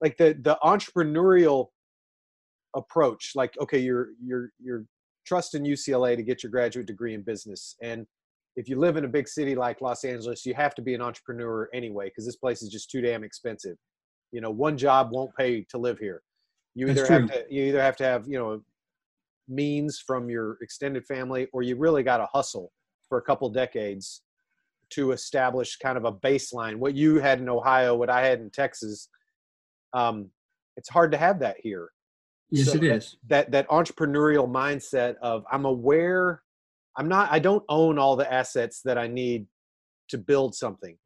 like the the entrepreneurial approach, like okay, you're you're you're trusting UCLA to get your graduate degree in business, and if you live in a big city like Los Angeles, you have to be an entrepreneur anyway because this place is just too damn expensive. You know, one job won't pay to live here you either have to you either have to have you know means from your extended family, or you really got to hustle for a couple decades to establish kind of a baseline. What you had in Ohio, what I had in Texas, um, it's hard to have that here. Yes, so it that, is. That that entrepreneurial mindset of I'm aware, I'm not, I don't own all the assets that I need to build something,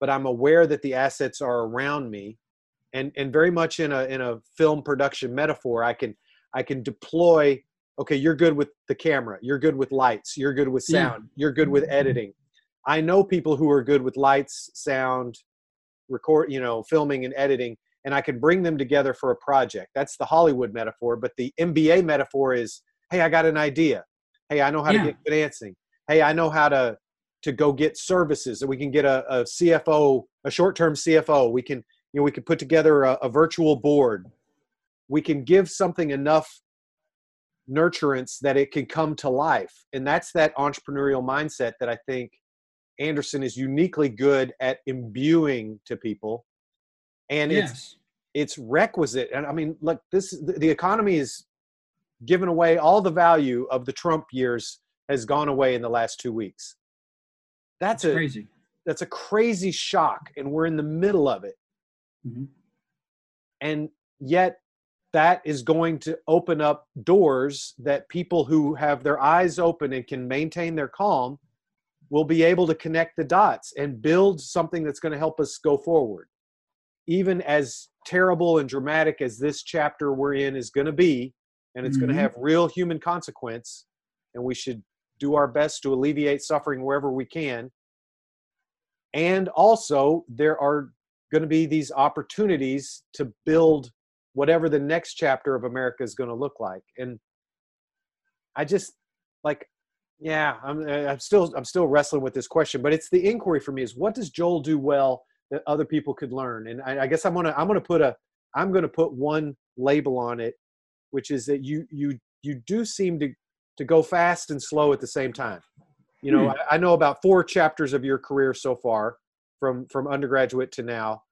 but I'm aware that the assets are around me and and very much in a in a film production metaphor i can i can deploy okay you're good with the camera you're good with lights you're good with sound you're good with mm-hmm. editing. I know people who are good with lights sound record you know filming and editing and i can bring them together for a project. That's the hollywood metaphor but the mba metaphor is hey i got an idea. Hey i know how yeah. to get financing. Hey i know how to to go get services. And we can get a, a cfo a short-term cfo we can you know we could put together a, a virtual board. We can give something enough nurturance that it can come to life. And that's that entrepreneurial mindset that i think anderson is uniquely good at imbuing to people. And yes. it's it's requisite. And i mean look this the economy is given away all the value of the trump years has gone away in the last two weeks. That's, that's a crazy. that's a crazy shock and we're in the middle of it Mm-hmm. And yet, that is going to open up doors that people who have their eyes open and can maintain their calm will be able to connect the dots and build something that's going to help us go forward. Even as terrible and dramatic as this chapter we're in is going to be, and it's mm-hmm. going to have real human consequence, and we should do our best to alleviate suffering wherever we can. And also, there are going to be these opportunities to build whatever the next chapter of America is going to look like. And I just like, yeah, I'm, I'm still, I'm still wrestling with this question, but it's the inquiry for me is what does Joel do well that other people could learn? And I, I guess I'm going to, I'm going to put a, I'm going to put one label on it, which is that you, you, you do seem to, to go fast and slow at the same time. You know, hmm. I, I know about four chapters of your career so far from from undergraduate to now.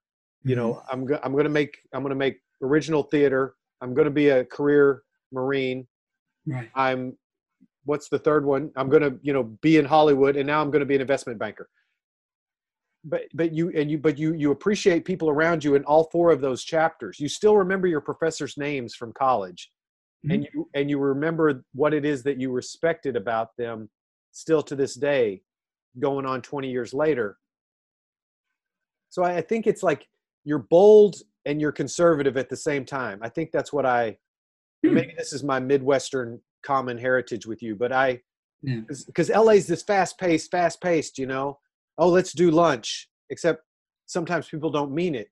You know, mm-hmm. I'm go- I'm going to make I'm going to make original theater. I'm going to be a career marine. Right. I'm what's the third one? I'm going to, you know, be in Hollywood and now I'm going to be an investment banker. but but you and you but you you appreciate people around you in all four of those chapters you still remember your professors names from college mm-hmm. and you and you remember what it is that you respected about them still to this day going on 20 years later so i, I think it's like you're bold and you're conservative at the same time. I think that's what i hmm. maybe this is my midwestern common heritage with you but i because yeah. la's this fast paced fast paced you know? Oh let's do lunch except sometimes people don't mean it.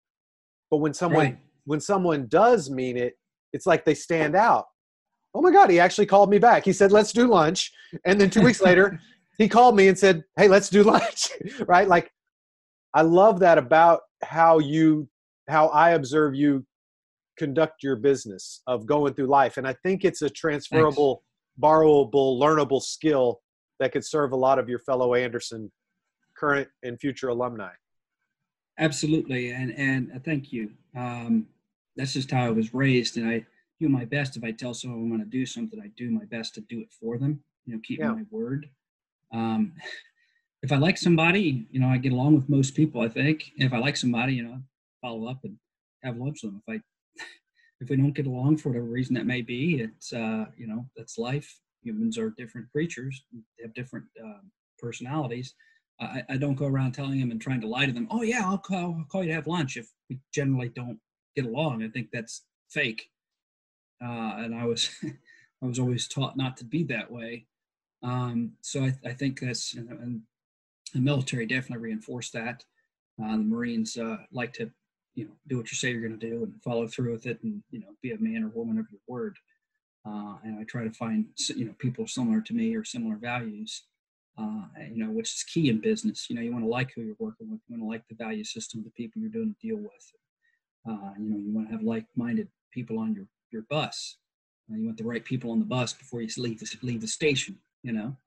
But when someone right. when someone does mean it it's like they stand out. Oh my god he actually called me back. He said let's do lunch. And then two weeks later he called me and said hey let's do lunch right? Like i love that about how you how i observe you conduct your business of going through life and i think it's a transferable Thanks. borrowable learnable skill that could serve a lot of your fellow anderson current and future alumni. Absolutely, and and uh, thank you. Um, that's just how I was raised, and I do my best. If I tell someone I want to do something, I do my best to do it for them. You know, keep yeah. my word. Um, if I like somebody, you know, I get along with most people. I think. And if I like somebody, you know, follow up and have lunch with them. If I if we don't get along for whatever reason that may be, it's uh, you know that's life. Humans are different creatures. They have different uh, personalities. I, I don't go around telling them and trying to lie to them. Oh yeah, I'll call, I'll call you to have lunch if we generally don't get along. I think that's fake. Uh, and I was, I was always taught not to be that way. Um, so I, I, think that's, and the military definitely reinforced that. Uh, the Marines uh, like to, you know, do what you say you're going to do and follow through with it, and you know, be a man or woman of your word. Uh, and I try to find, you know, people similar to me or similar values uh, you know, which is key in business. You know, you want to like who you're working with. You want to like the value system of the people you're doing a deal with. Uh, you know, you want to have like-minded people on your your bus. Uh, you want the right people on the bus before you leave the, leave the station. You know.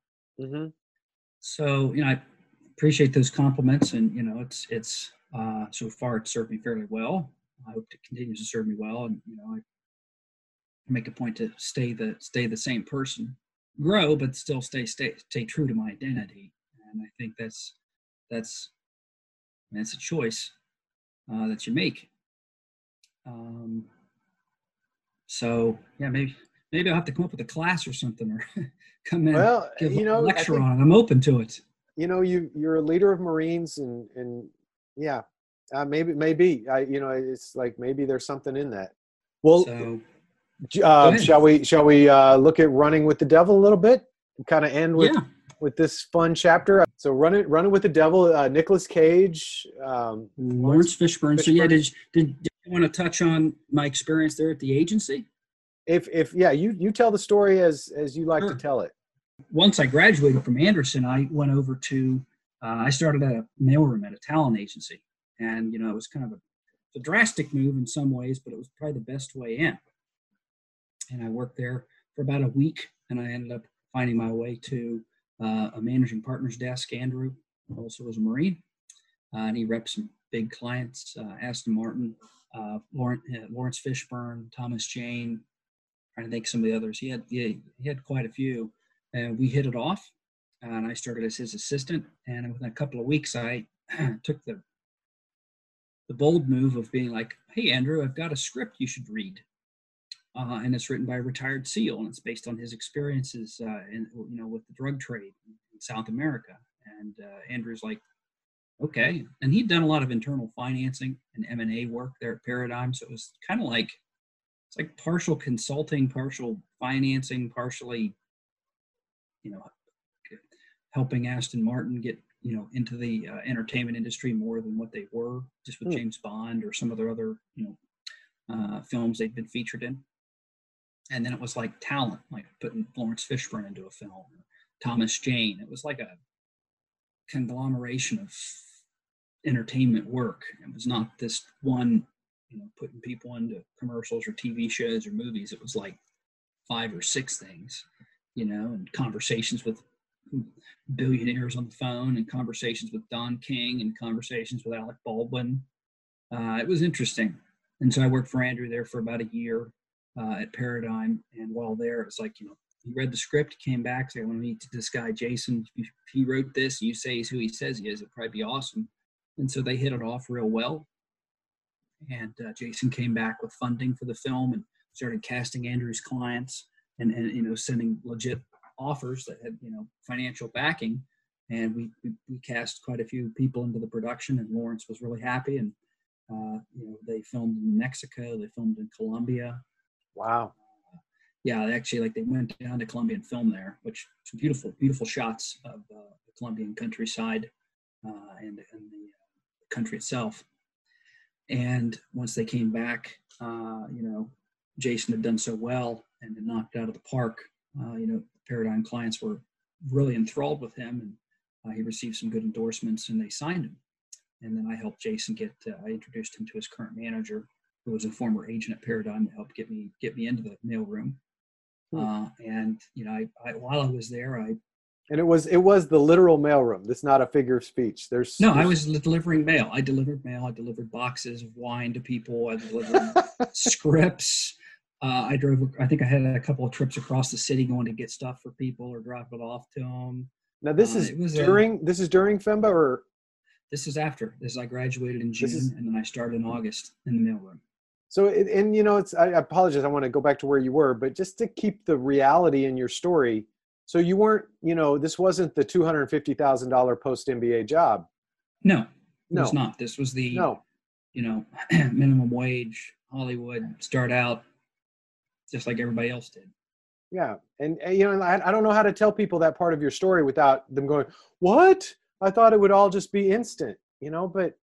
Mm-hmm. So you know, I appreciate those compliments, and you know, it's it's uh, so far it's served me fairly well. I hope it continues to serve me well, and you know, I make a point to stay the stay the same person grow but still stay stay stay true to my identity. And i think that's that's that's a choice uh, that you make. Um, so yeah maybe maybe i'll have to come up with a class or something or come in well give you know a lecture think, on it. I'm open to it you know you you're a leader of marines and and yeah uh, maybe maybe i you know it's like maybe there's something in that well so, uh, shall we shall we uh, look at running with the devil a little bit? Kind of end with yeah. with this fun chapter. So run it run it with the devil. Uh, Nicolas Cage, um, Laurence Fishburne. Fishburne. So yeah, did, did did you want to touch on my experience there at the agency? If if yeah, you you tell the story as as you like sure. to tell it. Once I graduated from Anderson, I went over to uh, I started at a mailroom at a talent agency, and you know it was kind of a, a drastic move in some ways, but it was probably the best way in and I worked there for about a week, and I ended up finding my way to uh, a managing partner's desk. Andrew also was a Marine, uh, and he reps some big clients: uh, Aston Martin, uh, Laurence, uh, Fishburne, Thomas Jane. Trying to think some of the others. He had he had quite a few, and we hit it off. And I started as his assistant, and within a couple of weeks, I took the the bold move of being like, "Hey, Andrew, I've got a script you should read." uh, and it's written by a retired SEAL, and it's based on his experiences, uh, in, you know, with the drug trade in South America. And uh, Andrew's like, okay, and he'd done a lot of internal financing and M and A work there at Paradigm, so it was kind of like it's like partial consulting, partial financing, partially, you know, helping Aston Martin get you know into the uh, entertainment industry more than what they were just with mm. James Bond or some of their other you know uh, films they'd been featured in and then it was like talent, like putting Laurence Fishburne into a film, Thomas Jane. It was like a conglomeration of entertainment work. It was not this one, you know, putting people into commercials or TV shows or movies. It was like five or six things, you know, and conversations with billionaires on the phone and conversations with Don King and conversations with Alec Baldwin. Uh, it was interesting. And so I worked for Andrew there for about a year uh, at Paradigm. And while there, it was like, you know, he read the script, came back, said, I want to meet this guy, Jason. If he wrote this, you say he's who he says he is, it'd probably be awesome. and so they hit it off real well. And uh, Jason came back with funding for the film and started casting Andrew's clients and, and you know sending legit offers that had you know financial backing. And we, we, we cast quite a few people into the production, and Laurence was really happy. And uh, you know they filmed in Mexico, they filmed in Colombia. Wow. yeah, they actually like they went down to Colombia and filmed there, which some beautiful, beautiful shots of uh, the Colombian countryside uh, and, and the country itself. And once they came back, uh, you know, Jason had done so well and knocked out of the park. Uh, you know, Paradigm clients were really enthralled with him, and uh, he received some good endorsements, and they signed him. And then I helped Jason get. Uh, I introduced him to his current manager, who was a former agent at Paradigm, to help get me get me into the mailroom. Hmm. Uh, and you know, I, I, while I was there, I and it was it was the literal mailroom. This not a figure of speech. There's no. There's... I was delivering mail. I delivered mail. I delivered boxes of wine to people. I delivered scripts. Uh, I drove. I think I had a couple of trips across the city going to get stuff for people or drop it off to them. Now this uh, is during. A, this is during FEMBA or. This is after. This is I graduated in June is, and then I started in August in the mailroom. So and you know it's. I apologize. I want to go back to where you were, but just to keep the reality in your story so you weren't, you know, this wasn't the two hundred fifty thousand dollar post MBA job. No, it no. was not. This was the no. you know, minimum wage Hollywood start out just like everybody else did. Yeah, and, and you know, I, I don't know how to tell people that part of your story without them going, "What? I thought it would all just be instant," you know. But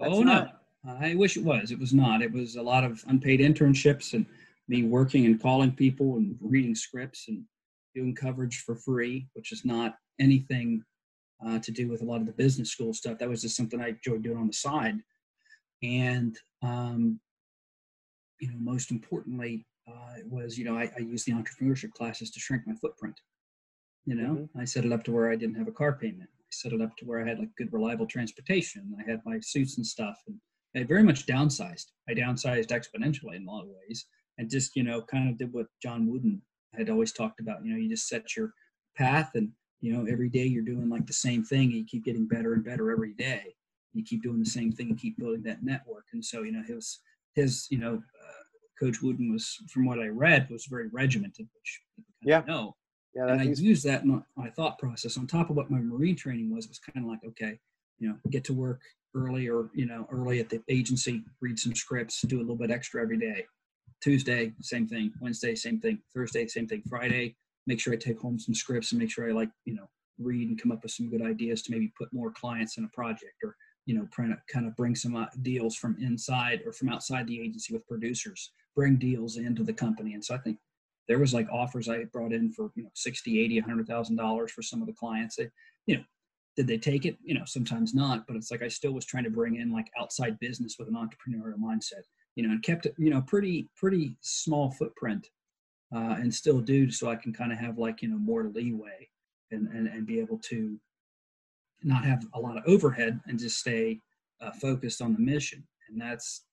oh not. no, I wish it was. It was not. It was a lot of unpaid internships and me working and calling people and reading scripts and doing coverage for free, which is not anything uh, to do with a lot of the business school stuff. That was just something I enjoyed doing on the side. And, um, you know, most importantly, uh, was, you know, I, I used the entrepreneurship classes to shrink my footprint. You know, mm-hmm. I set it up to where I didn't have a car payment. I set it up to where I had like good, reliable transportation. I had my suits and stuff. And I very much downsized. I downsized exponentially in a lot of ways and just, you know, kind of did what John Wooden had always talked about. You know, you just set your path, and you know, every day you're doing like the same thing, and you keep getting better and better every day. You keep doing the same thing and keep building that network. And so, you know, his his you know, uh, Coach Wooden was, from what I read, was very regimented, which people kind of know. Yeah, and I used that in my thought process on top of what my Marine training was. It was kind of like, okay, you know, get to work early or you know early at the agency, read some scripts, do a little bit extra every day. Tuesday, same thing. Wednesday, same thing. Thursday, same thing. Friday, make sure I take home some scripts and make sure I like, you know, read and come up with some good ideas to maybe put more clients in a project or, you know, kind of bring some deals from inside or from outside the agency with producers, bring deals into the company. And so I think there was like offers I brought in for, you know, 60, 80, $100,000 for some of the clients. They, you know, did they take it? You know, sometimes not, but it's like I still was trying to bring in like outside business with an entrepreneurial mindset you know, and kept it, you know, pretty, pretty small footprint uh, and still do so I can kind of have like, you know, more leeway and, and, and be able to not have a lot of overhead and just stay uh, focused on the mission. And that's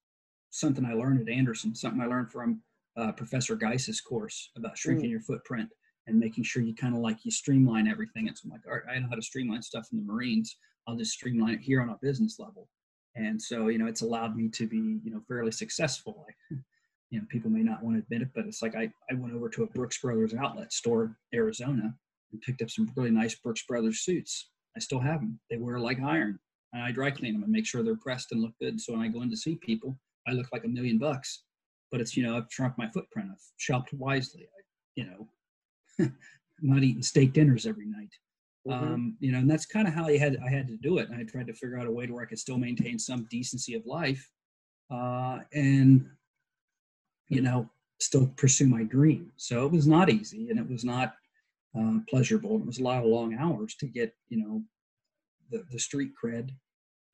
something I learned at Anderson, something I learned from uh, Professor Geiss's course about shrinking mm. your footprint and making sure you kind of like you streamline everything. And so I'm like, all right, I know how to streamline stuff in the Marines. I'll just streamline it here on a business level and so you know it's allowed me to be you know fairly successful like you know people may not want to admit it but it's like i, I went over to a brooks brothers outlet store arizona and picked up some really nice brooks brothers suits i still have them they wear like iron and i dry clean them and make sure they're pressed and look good so when i go in to see people i look like a million bucks but it's you know i've shrunk my footprint i've shopped wisely i you know I'm not eating steak dinners every night Mm-hmm. Um, you know, and that's kind of how I had I had to do it. And I tried to figure out a way to where I could still maintain some decency of life, uh, and you know, still pursue my dream. So it was not easy, and it was not uh, pleasurable. It was a lot of long hours to get you know the the street cred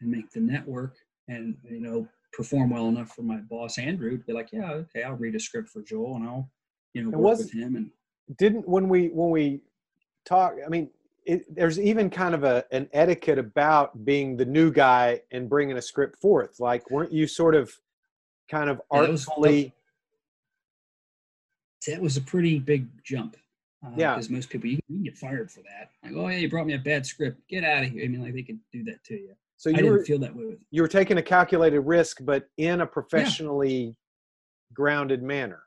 and make the network, and you know perform well enough for my boss Andrew to be like, yeah, okay, I'll read a script for Joel, and I'll you know work with him. And didn't when we when we talk, I mean it, there's even kind of a an etiquette about being the new guy and bringing a script forth. Like, weren't you sort of kind of artfully? That was a pretty big jump. Uh, yeah, because most people you can get fired for that. Like, oh, yeah, you brought me a bad script. Get out of here. I mean, like they could do that to you. So you I didn't were feel that way you were taking a calculated risk, but in a professionally grounded manner.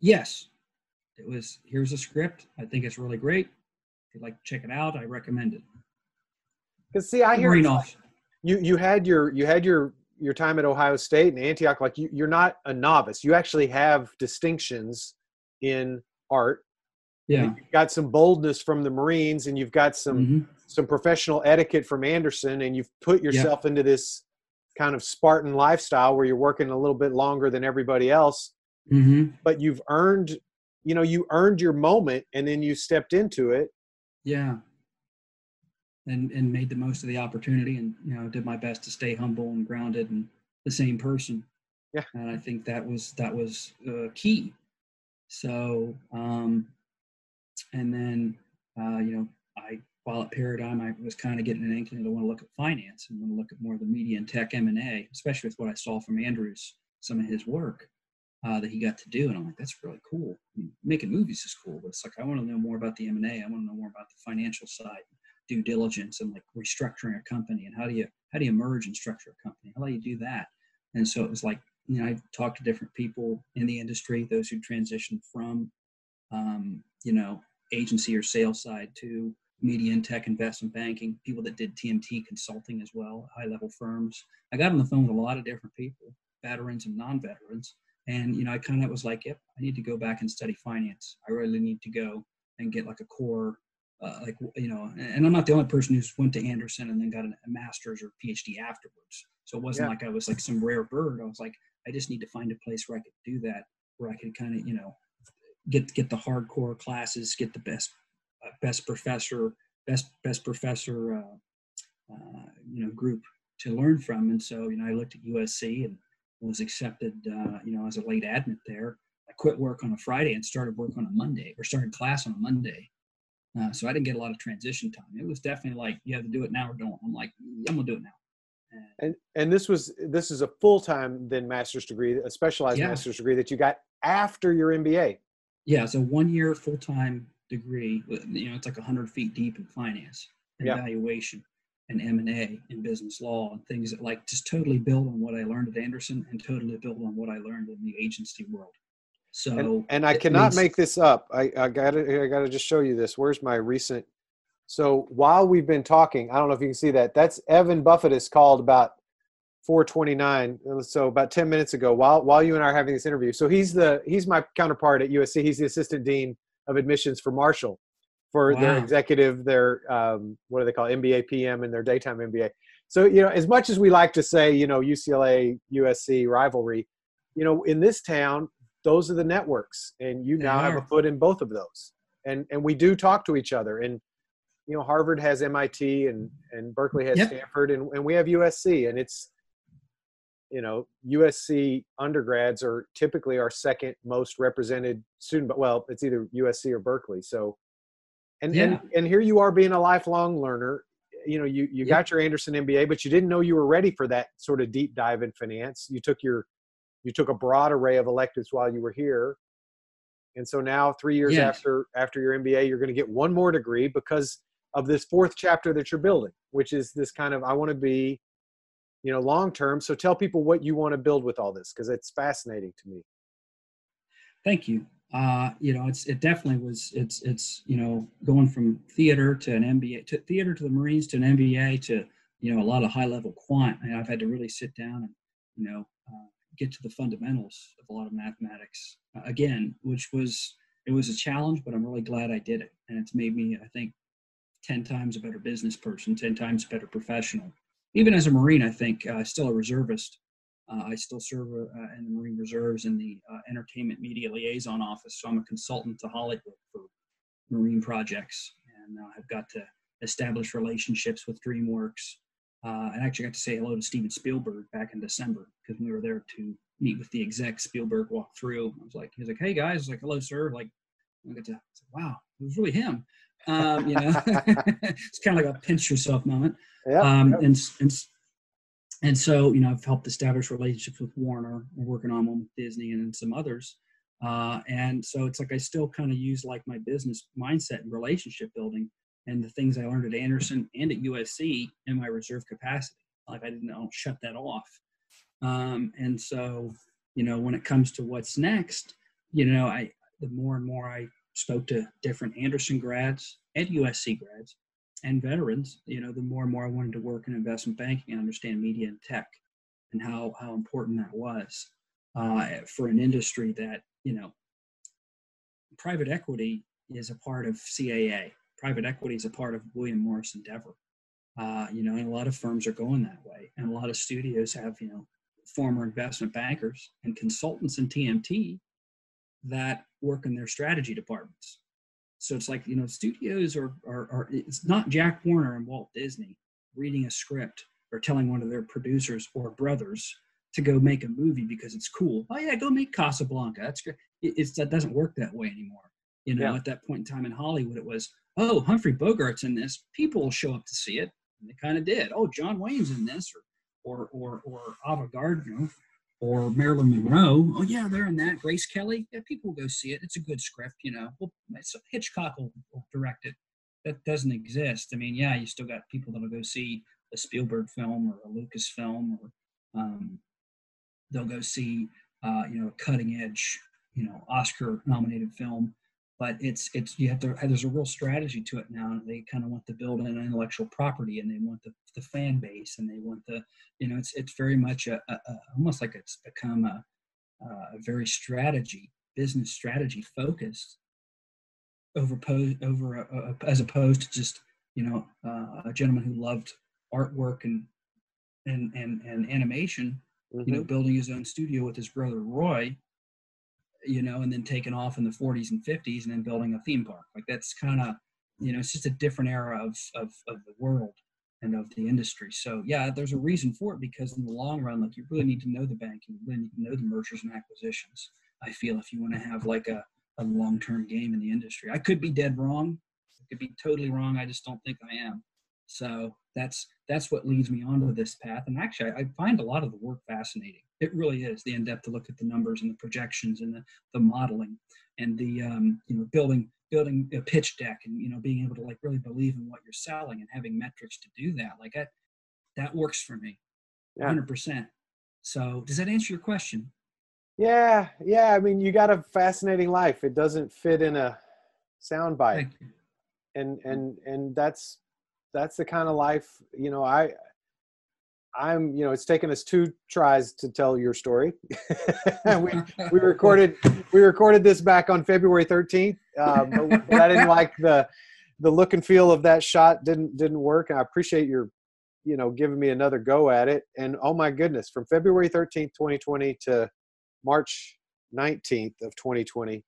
Yes. It was here's a script. I think it's really great. If you'd like to check it out, I recommend it. Because see, I hear Marine it's like- officer. you you had your you had your your time at Ohio State and Antioch. Like you, you're not a novice. You actually have distinctions in art. Yeah. You've got some boldness from the Marines, and you've got some Mhm. Some professional etiquette from Anderson, and you've put yourself into this kind of Spartan lifestyle where you're working a little bit longer than everybody else, Mhm. but you've earned, you know, you earned your moment, and then you stepped into it. Yeah. And and made the most of the opportunity and you know did my best to stay humble and grounded and the same person. Yeah. And I think that was that was uh, key. So um and then uh you know while at Paradigm I was kind of getting an inkling to want to look at finance and want to look at more of the media and tech M and A, especially with what I saw from Andrews, some of his work uh, that he got to do, and I'm like, that's really cool. I mean, making movies is cool, but it's like I want to know more about the M and A. I want to know more about the financial side, due diligence, and like restructuring a company, and how do you how do you merge and structure a company? How do you do that? And so it was like, you know, I talked to different people in the industry, those who transitioned from, um, you know, agency or sales side to media and tech investment banking, people that did TMT consulting as well, high level firms. I got on the phone with a lot of different people, veterans and non veterans. And, you know, I kind of was like, yep, I need to go back and study finance. I really need to go and get like a core, uh, like, you know, and I'm not the only person who's went to Anderson and then got a master's or PhD afterwards. So it wasn't Yeah. like I was like some rare bird. I was like, I just need to find a place where I could do that, where I could kind of, you know, get get the hardcore classes, get the best best professor, best best professor, uh, uh, you know, group to learn from. And so, you know, I looked at USC and was accepted, uh, you know, as a late admit there. I quit work on a Friday and started work on a Monday, or started class on a Monday. Uh, so I didn't get a lot of transition time. It was definitely like you have to do it now or don't. I'm like, I'm gonna do it now. And And this was this is a full time then master's degree, a specialized Yeah. master's degree that you got after your MBA. Yeah, it's a one-year full-time degree. Uh, you know, it's like hundred feet deep in finance and Yeah. valuation and M and A and business law and things that like just totally build on what I learned at Anderson and totally build on what I learned in the agency world. So And, and I cannot means- make this up. I, I got to I got to just show you this. Where's my recent? So while we've been talking, I don't know if you can see that. That's Evan Bouffides is called about 429. Uh, so about 10 minutes ago, while while you and I are having this interview. So he's the he's my counterpart at USC. He's the assistant dean of admissions for Marshall, for their executive, their um, what do they call? MBA PM and their daytime MBA. So you know, as much as we like to say, you know, UCLA USC rivalry, you know, in this town, those are the networks, and you They now have a foot in both of those. And and we do talk to each other. And you know, Harvard has MIT, and and Berkeley has Yep. Stanford, and and we have USC, and it's you know USC undergrads are typically our second most represented student, but well, it's either USC or Berkeley. So, and and Yeah. and here you are being a lifelong learner. You know, you you Yep. got your Anderson MBA, but you didn't know you were ready for that sort of deep dive in finance. You took your you took a broad array of electives while you were here, and so now three years after after your MBA, you're going to get one more degree because of this fourth chapter that you're building, which is this kind of I want to be you know long term so tell people what you want to build with all this because it's fascinating to me Thank you. Uh, you know, it's it definitely was. It's it's you know going from theater to an MBA to theater to the Marines to an MBA to you know a lot of high level quant. And I've had to really sit down and you know uh, get to the fundamentals of a lot of mathematics uh, again, which was it was a challenge, but I'm really glad I did it, and it's made me I think ten times a better business person, ten times a better professional. Even as a Marine, I think uh, still a reservist. Uh, I still serve uh, in the Marine Reserves in the uh, Entertainment Media Liaison Office. So I'm a consultant to Hollywood for Marine projects, and uh, I've got to establish relationships with DreamWorks. Uh, and actually got to say hello to Steven Spielberg back in December because we were there to meet with the exec. Spielberg walked through. I was like, he was like, "Hey guys," I was like, "Hello, sir." Like, I got to, I like, wow, it was really him. Um, you know, it's kind of like a pinch yourself moment yeah um, and, and and so you know I've helped establish relationships with Warner. We're working on one with Disney and some others. Uh, and so it's like I still kind of use like my business mindset and relationship building and the things I learned at Anderson and at USC in my reserve capacity. like I didn't I don't shut that off. Um, and so, you know, when it comes to what's next, you know, I the more and more I spoke to different Anderson grads and USC grads and veterans, you know, the more and more I wanted to work in investment banking and understand media and tech and how how important that was uh, for an industry that you know private equity is a part of CAA. Private equity is a part of William Morris Endeavor. Uh, you know, and a lot of firms are going that way, and a lot of studios have you know former investment bankers and consultants in TMT that work in their strategy departments. So it's like you know, studios are are, are it's not Jack Warner and Walt Disney reading a script or telling one of their producers or brothers to go make a movie because it's cool. Oh yeah, go make Casablanca. That's great. It, it's that doesn't work that way anymore. You know, yeah. at that point in time in Hollywood, it was oh Humphrey Bogart's in this. People will show up to see it, and they kind of did. Oh, John Wayne's in this, or or or or Ava Gardner, or Marilyn Monroe. Oh yeah, they're in that. Grace Kelly. Yeah, people will go see it. It's a good script. You know, well, Hitchcock will, will direct it. That doesn't exist. I mean, yeah, you still got people that'll go see a Spielberg film or a Lucas film, or um, they'll go see uh, you know a cutting edge you know Oscar nominated film but it's it's you have to there's a real strategy to it now they kind of want to build an intellectual property and they want the, the fan base and they want the you know it's it's very much a, a, a almost like it's become a, a very strategy business strategy focused over over as opposed to just you know uh, a gentleman who loved artwork and and and, and animation mm-hmm. you know mm-hmm. building his own studio with his brother roy you know, and then taking off in the 40s and 50s and then building a theme park. Like that's kind of, you know, it's just a different era of, of, of the world and of the industry. So yeah, there's a reason for it because in the long run, like you really need to know the banking, you really need to know the mergers and acquisitions. I feel if you want to have like a, a long-term game in the industry, I could be dead wrong. I could be totally wrong. I just don't think I am. So that's that's what leads me onto this path. And actually, I, I find a lot of the work fascinating. It really is the in-depth to look at the numbers and the projections and the, the modeling and the um, you know building building a pitch deck and you know being able to like really believe in what you're selling and having metrics to do that. Like that that works for me, hundred yeah. percent. So does that answer your question? Yeah, yeah. I mean, you got a fascinating life. It doesn't fit in a soundbite, and and and that's that's the kind of life you know i i'm you know it's taken us two tries to tell your story. We, we recorded we recorded this back on february 13th um, but, but, i didn't like the the look and feel of that shot didn't didn't work and i appreciate your you know giving me another go at it. And oh my goodness from february 13th 2020 to march 19th of 2020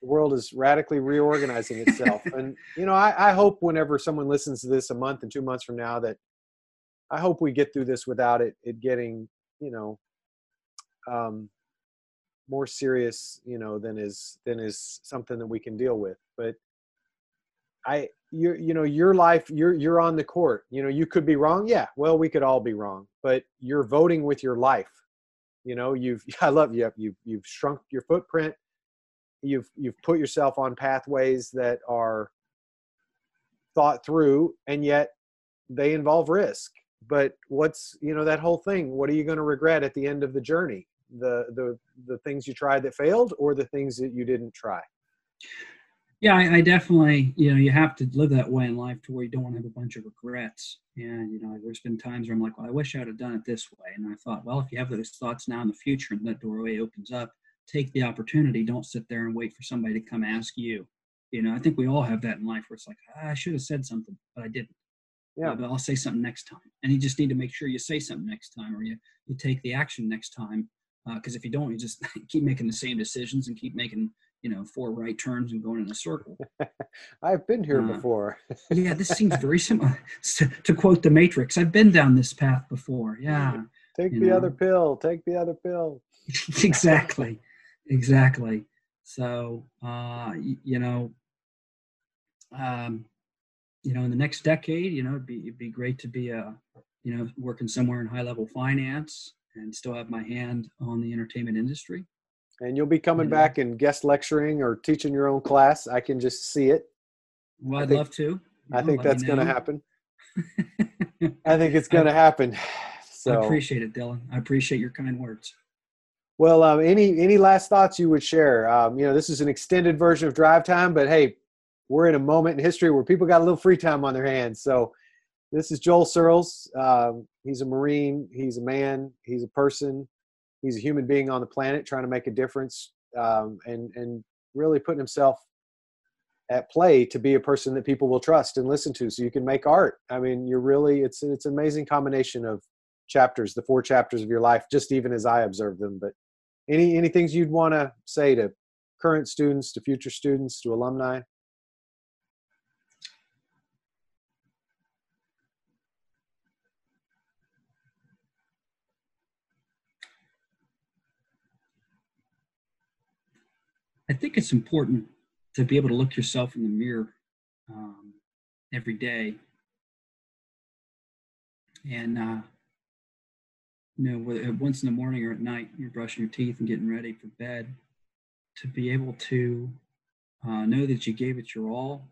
the world is radically reorganizing itself. and you know, I, I, hope whenever someone listens to this a month and two months from now that I hope we get through this without it it getting, you know, um, more serious, you know, than is than is something that we can deal with. But I you you know your life you're you're on the court. You know you could be wrong. Yeah well we could all be wrong but you're voting with your life. You know you've i love you. You've you've shrunk your footprint you've you've put yourself on pathways that are thought through and yet they involve risk. But what's you know that whole thing what are you going to regret at the end of the journey? The the the things you tried that failed or the things that you didn't try? Yeah I, I, definitely you know you have to live that way in life to where you don't want to have a bunch of regrets. And you know there's been times where i'm like well i wish i would have done it this way. And i thought well if you have those thoughts now in the future and that doorway opens up take the opportunity. Don't sit there and wait for somebody to come ask you. You know, I think we all have that in life where it's like, ah, I should have said something, but I didn't. Yeah. But I'll say something next time. And you just need to make sure you say something next time or you, you take the action next time. Because uh, if you don't, you just keep making the same decisions and keep making, you know, four right turns and going in a circle. I've been here uh, before. yeah, this seems very similar. to, to quote the Matrix, I've been down this path before. Yeah. Take the know. other pill. Take the other pill. exactly. Exactly. So, uh, you, you know, um, you know, in the next decade, you know, it'd be, it'd be great to be a, you know, working somewhere in high level finance and still have my hand on the entertainment industry. And you'll be coming back and guest lecturing or teaching your own class. I can just see it. Well, I'd think, love to. You I think that's going to happen. I think it's going to happen. So I appreciate it, Dylan. I appreciate your kind words. Well, um, any any last thoughts you would share? Um, you know, this is an extended version of Drive Time, but hey, we're in a moment in history where people got a little free time on their hands. So, this is Joel Searls. Um, he's a Marine. He's a man. He's a person. He's a human being on the planet trying to make a difference um, and and really putting himself at play to be a person that people will trust and listen to. So you can make art. I mean, you're really it's it's an amazing combination of chapters, the four chapters of your life, just even as I observe them. But any any things you'd want to say to current students, to future students, to alumni? I think it's important to be able to look yourself in the mirror um, every day and uh, you know, whether once in the morning or at night, you're brushing your teeth and getting ready for bed, to be able to uh, know that you gave it your all,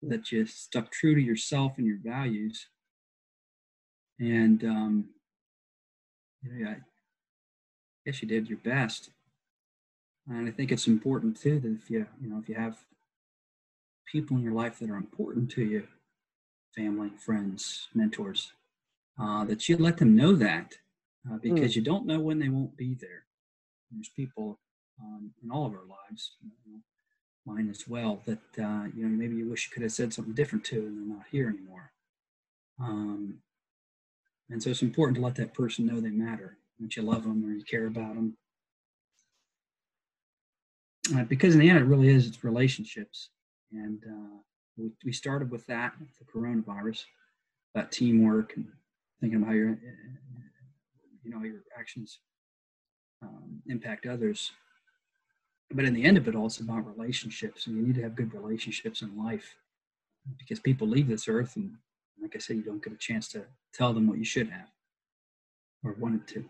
that you stuck true to yourself and your values, and um, yeah, I guess you did your best. And I think it's important too that if you you know if you have people in your life that are important to you, family, friends, mentors, uh, that you let them know that uh, because mm. you don't know when they won't be there. There's people um, in all of our lives, you know, mine as well, that uh, you know maybe you wish you could have said something different to, and they're not here anymore. Um, and so it's important to let that person know they matter, that you love them or you care about them. Uh, because in the end, it really is it's relationships, and uh, we, we started with that, the coronavirus, about teamwork and thinking about how you're you know your actions um, impact others. But in the end of it all it's about relationships and you need to have good relationships in life because people leave this earth and like i said you don't get a chance to tell them what you should have or wanted to.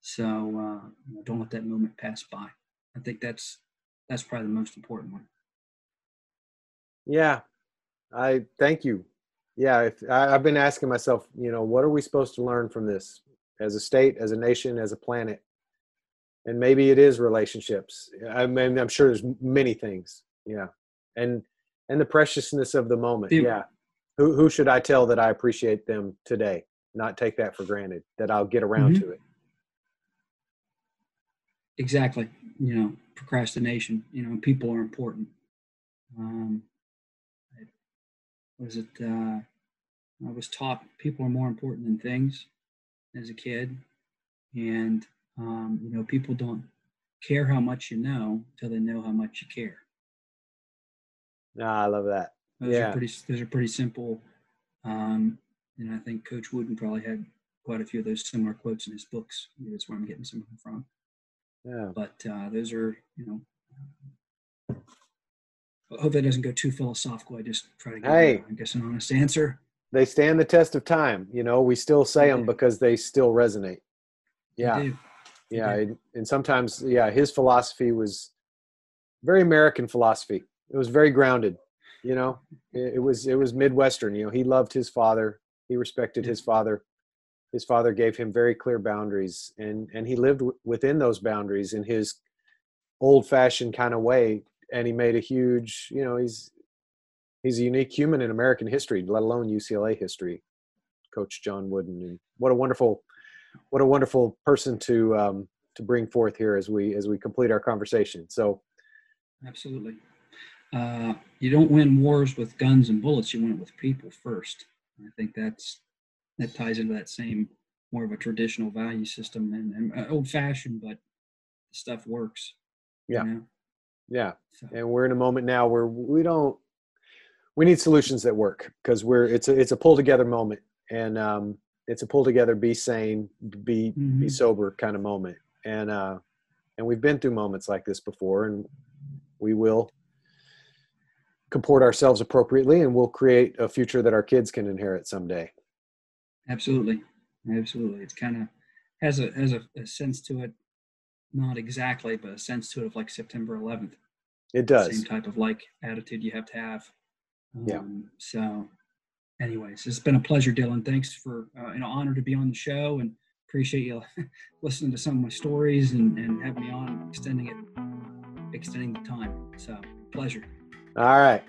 So uh, you know, don't let that moment pass by. I think that's that's probably the most important one. Yeah. I thank you. Yeah if, I, i've been asking myself you know what are we supposed to learn from this as a state, as a nation, as a planet. And maybe it is relationships. I mean, I'm sure there's many things. Yeah. And and the preciousness of the moment. Yeah. yeah. Who who should I tell that I appreciate them today? Not take that for granted. That I'll get around mm-hmm. to it. Exactly. You know, procrastination. You know, people are important. Um, was it? Uh, I was taught people are more important than things as a kid, and um, you know people don't care how much you know until they know how much you care. No, I love that. Those yeah, are pretty. Those are pretty simple. Um, and I think Coach Wooden probably had quite a few of those similar quotes in his books. That's where I'm getting some of them from. Yeah. But uh, those are, you know, I hope that doesn't go too philosophical. I just try to give, hey. I guess, an honest answer they stand the test of time. You know, we still say them because they still resonate. Yeah. Yeah. And sometimes, yeah, his philosophy was very American philosophy. It was very grounded. You know, it, was, it was Midwestern. You know, he loved his father. He respected his father. His father gave him very clear boundaries and, and he lived w- within those boundaries in his old fashioned kind of way. And he made a huge, you know, he's, he's a unique human in American history, let alone UCLA history. Coach John Wooden, and what a wonderful, what a wonderful person to um, to bring forth here as we as we complete our conversation. So, absolutely, uh, you don't win wars with guns and bullets. You win it with people first. I think that's that ties into that same more of a traditional value system and, and uh, old fashioned, but stuff works. Yeah. You know? Yeah. So. And we're in a moment now where we don't we need solutions that work because we're it's a it's a pull together moment. And um, it's a pull together be sane be mm-hmm. be sober kind of moment. And uh and we've been through moments like this before and we will comport ourselves appropriately and we'll create a future that our kids can inherit someday. Absolutely. Absolutely. It's kind of has a has a, a sense to it. Not exactly but a sense to it of like september 11th it does. Same type of like attitude you have to have yeah. Um, so, anyways, it's been a pleasure, Dylan. Thanks for uh, an honor to be on the show and appreciate you listening to some of my stories and, and having me on, extending it, extending the time. So pleasure. All right.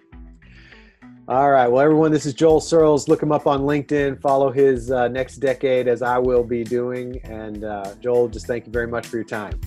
All right. Well, everyone, this is Joel Searls. Look him up on LinkedIn. Follow his uh, next decade as I will be doing. And uh, Joel, just thank you very much for your time.